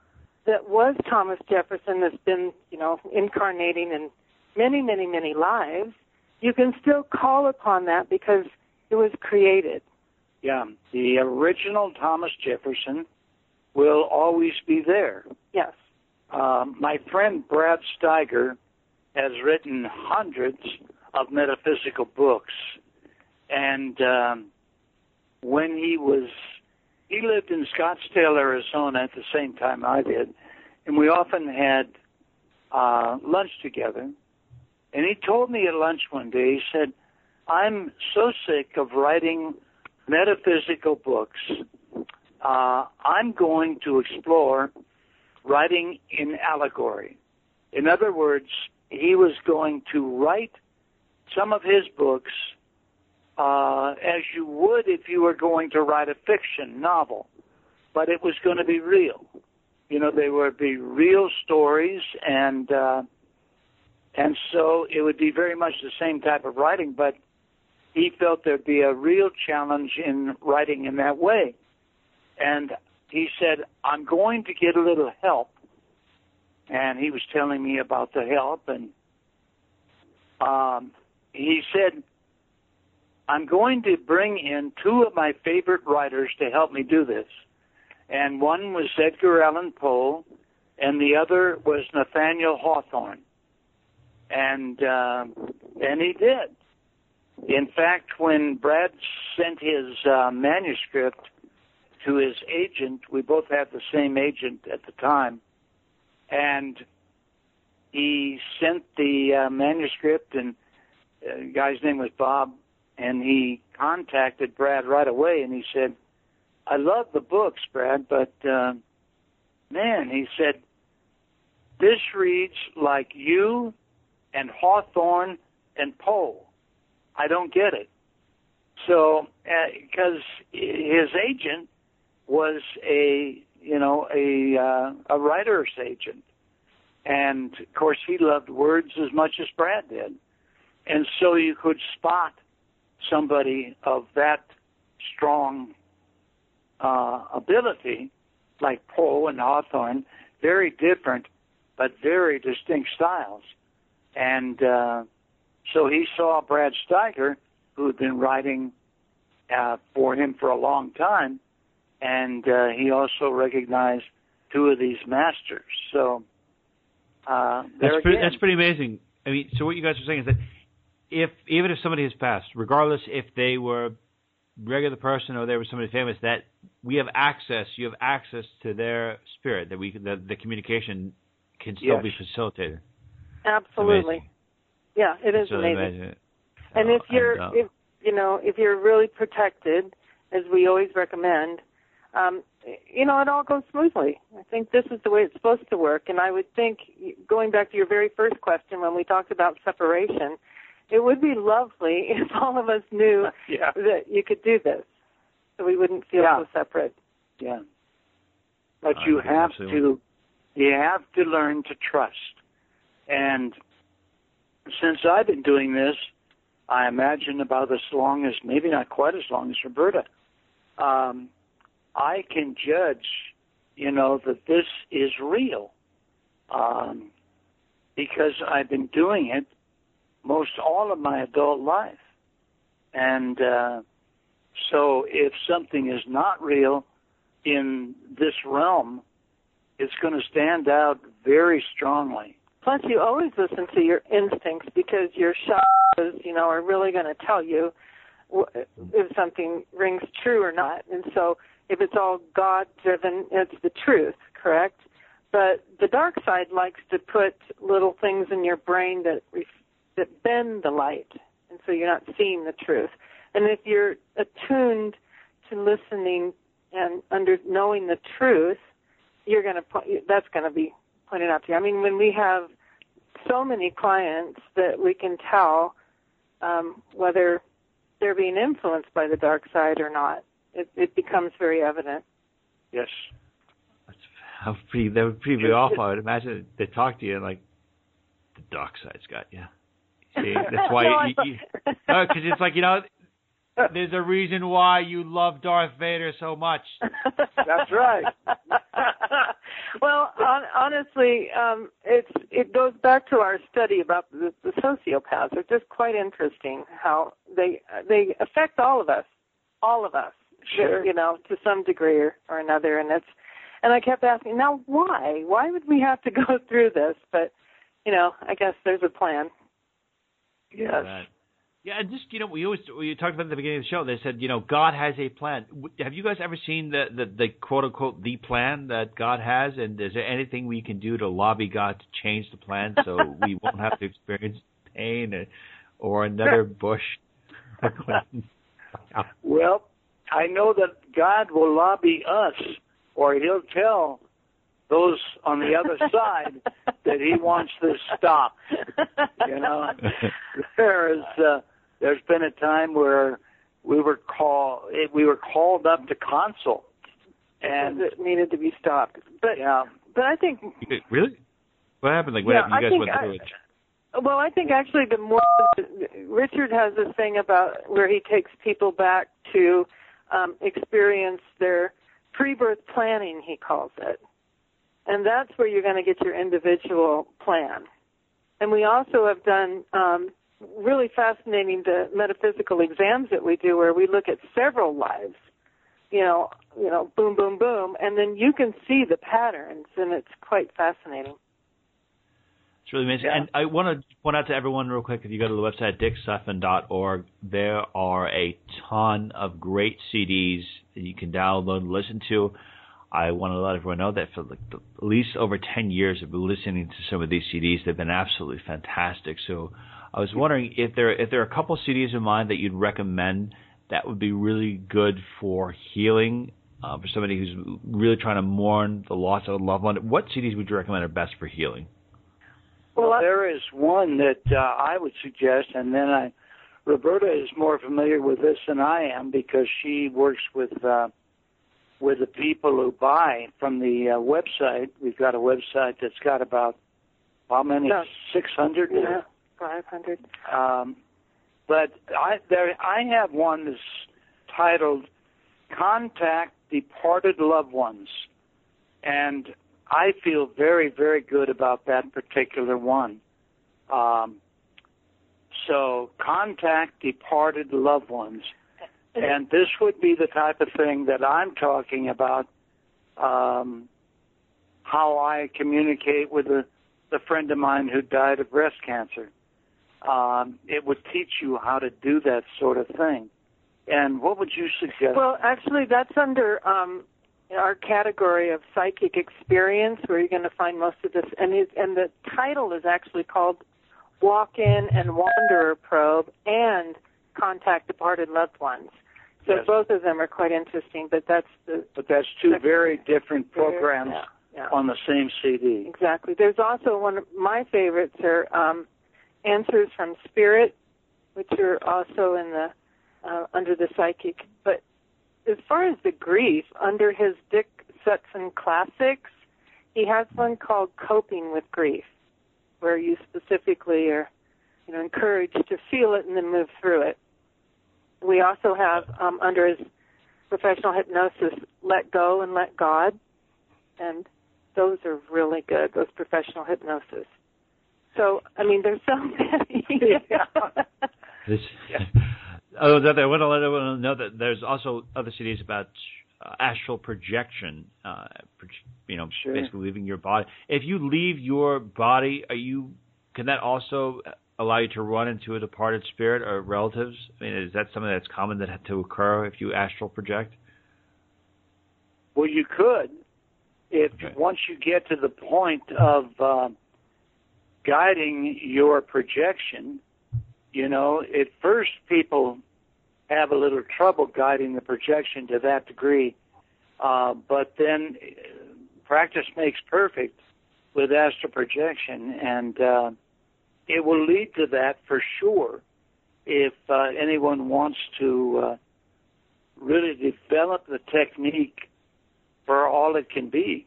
that was Thomas Jefferson has been, you know, incarnating in many, many, many lives, you can still call upon that because it was created. Yeah, the original Thomas Jefferson will always be there. Yes. Um, my friend Brad Steiger has written hundreds of metaphysical books, and um, when he was, he lived in Scottsdale, Arizona at the same time I did, and we often had uh, lunch together. And he told me at lunch one day, he said, I'm so sick of writing metaphysical books, uh, I'm going to explore writing in allegory. In other words, he was going to write some of his books uh, as you would if you were going to write a fiction novel, but it was going to be real. You know, they would be real stories, and uh, and so it would be very much the same type of writing, but he felt there'd be a real challenge in writing in that way. And he said, I'm going to get a little help. And he was telling me about the help, and um, he said, I'm going to bring in two of my favorite writers to help me do this. And one was Edgar Allan Poe, and the other was Nathaniel Hawthorne. And uh, and he did. In fact, when Brad sent his uh, manuscript to his agent, we both had the same agent at the time, and he sent the uh, manuscript, and uh, guy's name was Bob, and he contacted Brad right away, and he said, "I love the books, Brad, but uh, man," he said, "this reads like you and Hawthorne and Poe." I don't get it. So, because uh, his agent was a, you know, a uh, a writer's agent, and of course he loved words as much as Brad did, and so you could spot somebody of that strong uh, ability, like Poe and Hawthorne, very different but very distinct styles, and uh, so he saw Brad Steiger, who had been writing uh, for him for a long time, and uh, he also recognized two of these masters. So uh, that's pretty, that's pretty amazing. I mean, so what you guys are saying is that if even if somebody has passed, regardless if they were regular person or they were somebody famous, that we have access. You have access to their spirit. That we the, the communication can still yes. be facilitated. Absolutely. Yeah, it is amazing. And if you're, and, uh, if you know, if you're really protected, as we always recommend, um, you know, it all goes smoothly. I think this is the way it's supposed to work. And I would think, going back to your very first question when we talked about separation, it would be lovely if all of us knew yeah. that you could do this, so we wouldn't feel yeah. so separate. Yeah. But you have to, you have to learn to trust. And since I've been doing this, I imagine about as long as, maybe not quite as long as Roberta, um, I can judge, you know, that this is real. Um, because I've been doing it most all of my adult life. And uh, so if something is not real in this realm, it's going to stand out very strongly. Plus, you always listen to your instincts because your chakras, you know, are really going to tell you if something rings true or not. And so, if it's all God-driven, it's the truth, correct? But the dark side likes to put little things in your brain that that bend the light, and so you're not seeing the truth. And if you're attuned to listening and under knowing the truth, you're going to that's going to be pointed out to you. I mean, when we have so many clients that we can tell um, whether they're being influenced by the dark side or not. It, it becomes very evident. Yes. That's how pretty. That would pretty be awful. I would imagine they talk to you and like the dark side's got you. See, that's why no, you, you, because no, it's like you know there's a reason why you love Darth Vader so much. That's right. well, on, honestly, um, it's it goes back to our study about the, the sociopaths. It's just quite interesting how they they affect all of us, all of us, sure. you know, to some degree or, or another. And it's and I kept asking, now why? Why would we have to go through this? But you know, I guess there's a plan. Yes. Right. Yeah, and just you know, we always we talked about at the beginning of the show. They said, you know, God has a plan. Have you guys ever seen the the, the quote unquote the plan that God has? And is there anything we can do to lobby God to change the plan so we won't have to experience pain or, or another Bush? well, I know that God will lobby us, or He'll tell those on the other side that He wants this stopped. You know, there is. Uh, there's been a time where we were called we were called up to console, and it needed to be stopped. But yeah, but I think really, what happened? Like what yeah, happened? You guys went I, through it. Well, I think actually the more Richard has this thing about where he takes people back to um, experience their pre-birth planning, he calls it, and that's where you're going to get your individual plan. And we also have done um, really fascinating the metaphysical exams that we do, where we look at several lives. You know, you know, boom, boom, boom, and then you can see the patterns, and it's quite fascinating. It's really amazing. Yeah. And I want to point out to everyone real quick if you go to the website dicksutphen.org, there are a ton of great CDs that you can download and listen to. I want to let everyone know that for like the, at least over 10 years I've been listening to some of these CDs. They've been absolutely fantastic. So I was wondering if there if there are a couple CDs in mind that you'd recommend that would be really good for healing uh, for somebody who's really trying to mourn the loss of a loved one. What CDs would you recommend are best for healing? Well, there is one that uh, I would suggest, and then I, Roberta is more familiar with this than I am because she works with uh, with the people who buy from the uh, website. We've got a website that's got about how many? Six hundred. Yeah, five hundred. Um, but I there I have one that's titled "Contact Departed Loved Ones," and I feel very, very good about that particular one. Um, so contact departed loved ones. And this would be the type of thing that I'm talking about, um, how I communicate with a, a friend of mine who died of breast cancer. Um, it would teach you how to do that sort of thing. And what would you suggest? Well, actually, that's under um, our category of psychic experience where you're going to find most of this and it, and the title is actually called walk in and wanderer probe and contact departed loved ones so yes. both of them are quite interesting but that's the but that's two very different programs yeah, yeah. on the same cd exactly there's also one of my favorites are um, answers from spirit which are also in the uh, under the psychic but as far as the grief, under his Dick Sutphen Classics, he has one called Coping with Grief, where you specifically are, you know, encouraged to feel it and then move through it. We also have um, under his professional hypnosis, Let Go and Let God, and those are really good. Those professional hypnosis. So, I mean, there's so many. this, Oh, that I want to let everyone know that there's also other CDs about uh, astral projection. Uh, you know, sure. basically leaving your body. If you leave your body, are you? Can that also allow you to run into a departed spirit or relatives? I mean, is that something that's common that had to occur if you astral project? Well, you could, if okay. once you get to the point of uh, guiding your projection. You know, at first people have a little trouble guiding the projection to that degree. Uh, but then uh, practice makes perfect with astral projection, and uh, it will lead to that for sure if uh, anyone wants to uh, really develop the technique for all it can be.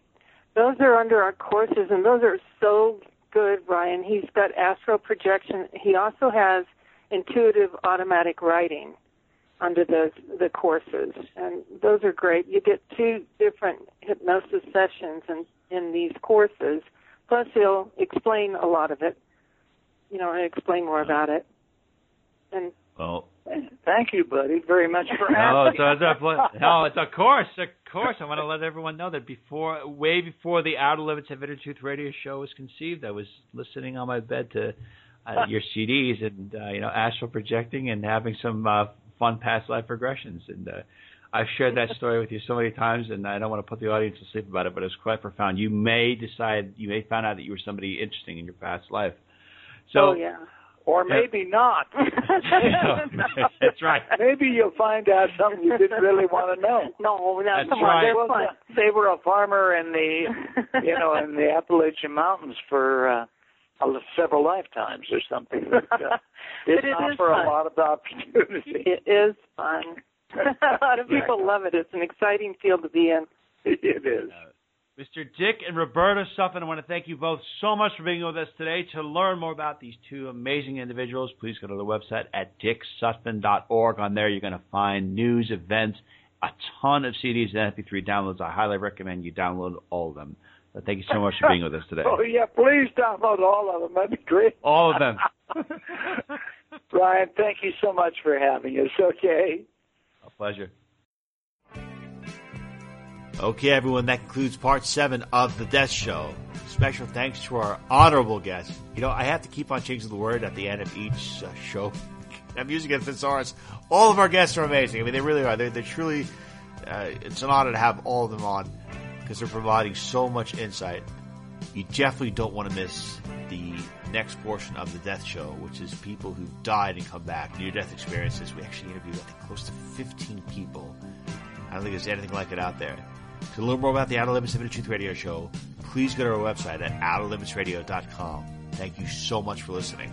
Those are under our courses, and those are so good, Ryan. He's got astral projection. He also has intuitive automatic writing under the the courses, and those are great. You get two different hypnosis sessions in in these courses. Plus, he'll explain a lot of it. You know, and explain more about it. And well, thank you, buddy, very much for no, asking. it's a, no, it's of course, of course. I want to let everyone know that before, way before the Outer Limits of Inner Truth radio show was conceived, I was listening on my bed to uh, your CDs and uh, you know astral projecting and having some uh, fun past life regressions. And uh, I've shared that story with you so many times, and I don't want to put the audience to sleep about it, but it's quite profound. You may decide, you may find out that you were somebody interesting in your past life. So, oh, yeah. or maybe not. That's right. Maybe you'll find out something you didn't really want to know. No, That's come right. on, they're. They were a farmer in the, you know, in the Appalachian Mountains for uh, a- several lifetimes or something. But, uh, But didn't it is offer fun. a lot of opportunity. It is fun. a lot of people love it. It's an exciting field to be in. it is. Mr. Dick and Roberta Sutphen, I want to thank you both so much for being with us today. To learn more about these two amazing individuals, please go to the website at dicksutphen.org. On there, you're going to find news, events, a ton of CDs and MP3 downloads. I highly recommend you download all of them. But thank you so much for being with us today. Oh yeah, please download all of them. That'd be great. All of them. Brian, thank you so much for having us. Okay. A pleasure. Okay, everyone, that concludes part seven of The Death Show. Special thanks to our honorable guests. You know, I have to keep on changing the word at the end of each uh, show. I'm using a thesaurus. All of our guests are amazing. I mean, they really are. They're, they're truly, uh, it's an honor to have all of them on because they're providing so much insight. You definitely don't want to miss the next portion of The Death Show, which is people who died and come back, near death experiences. We actually interviewed, I think, close to 15 people. I don't think there's anything like it out there. To learn more about the Outer Limits Limited Truth Radio Show, please go to our website at outerlimitsradio.com. Thank you so much for listening.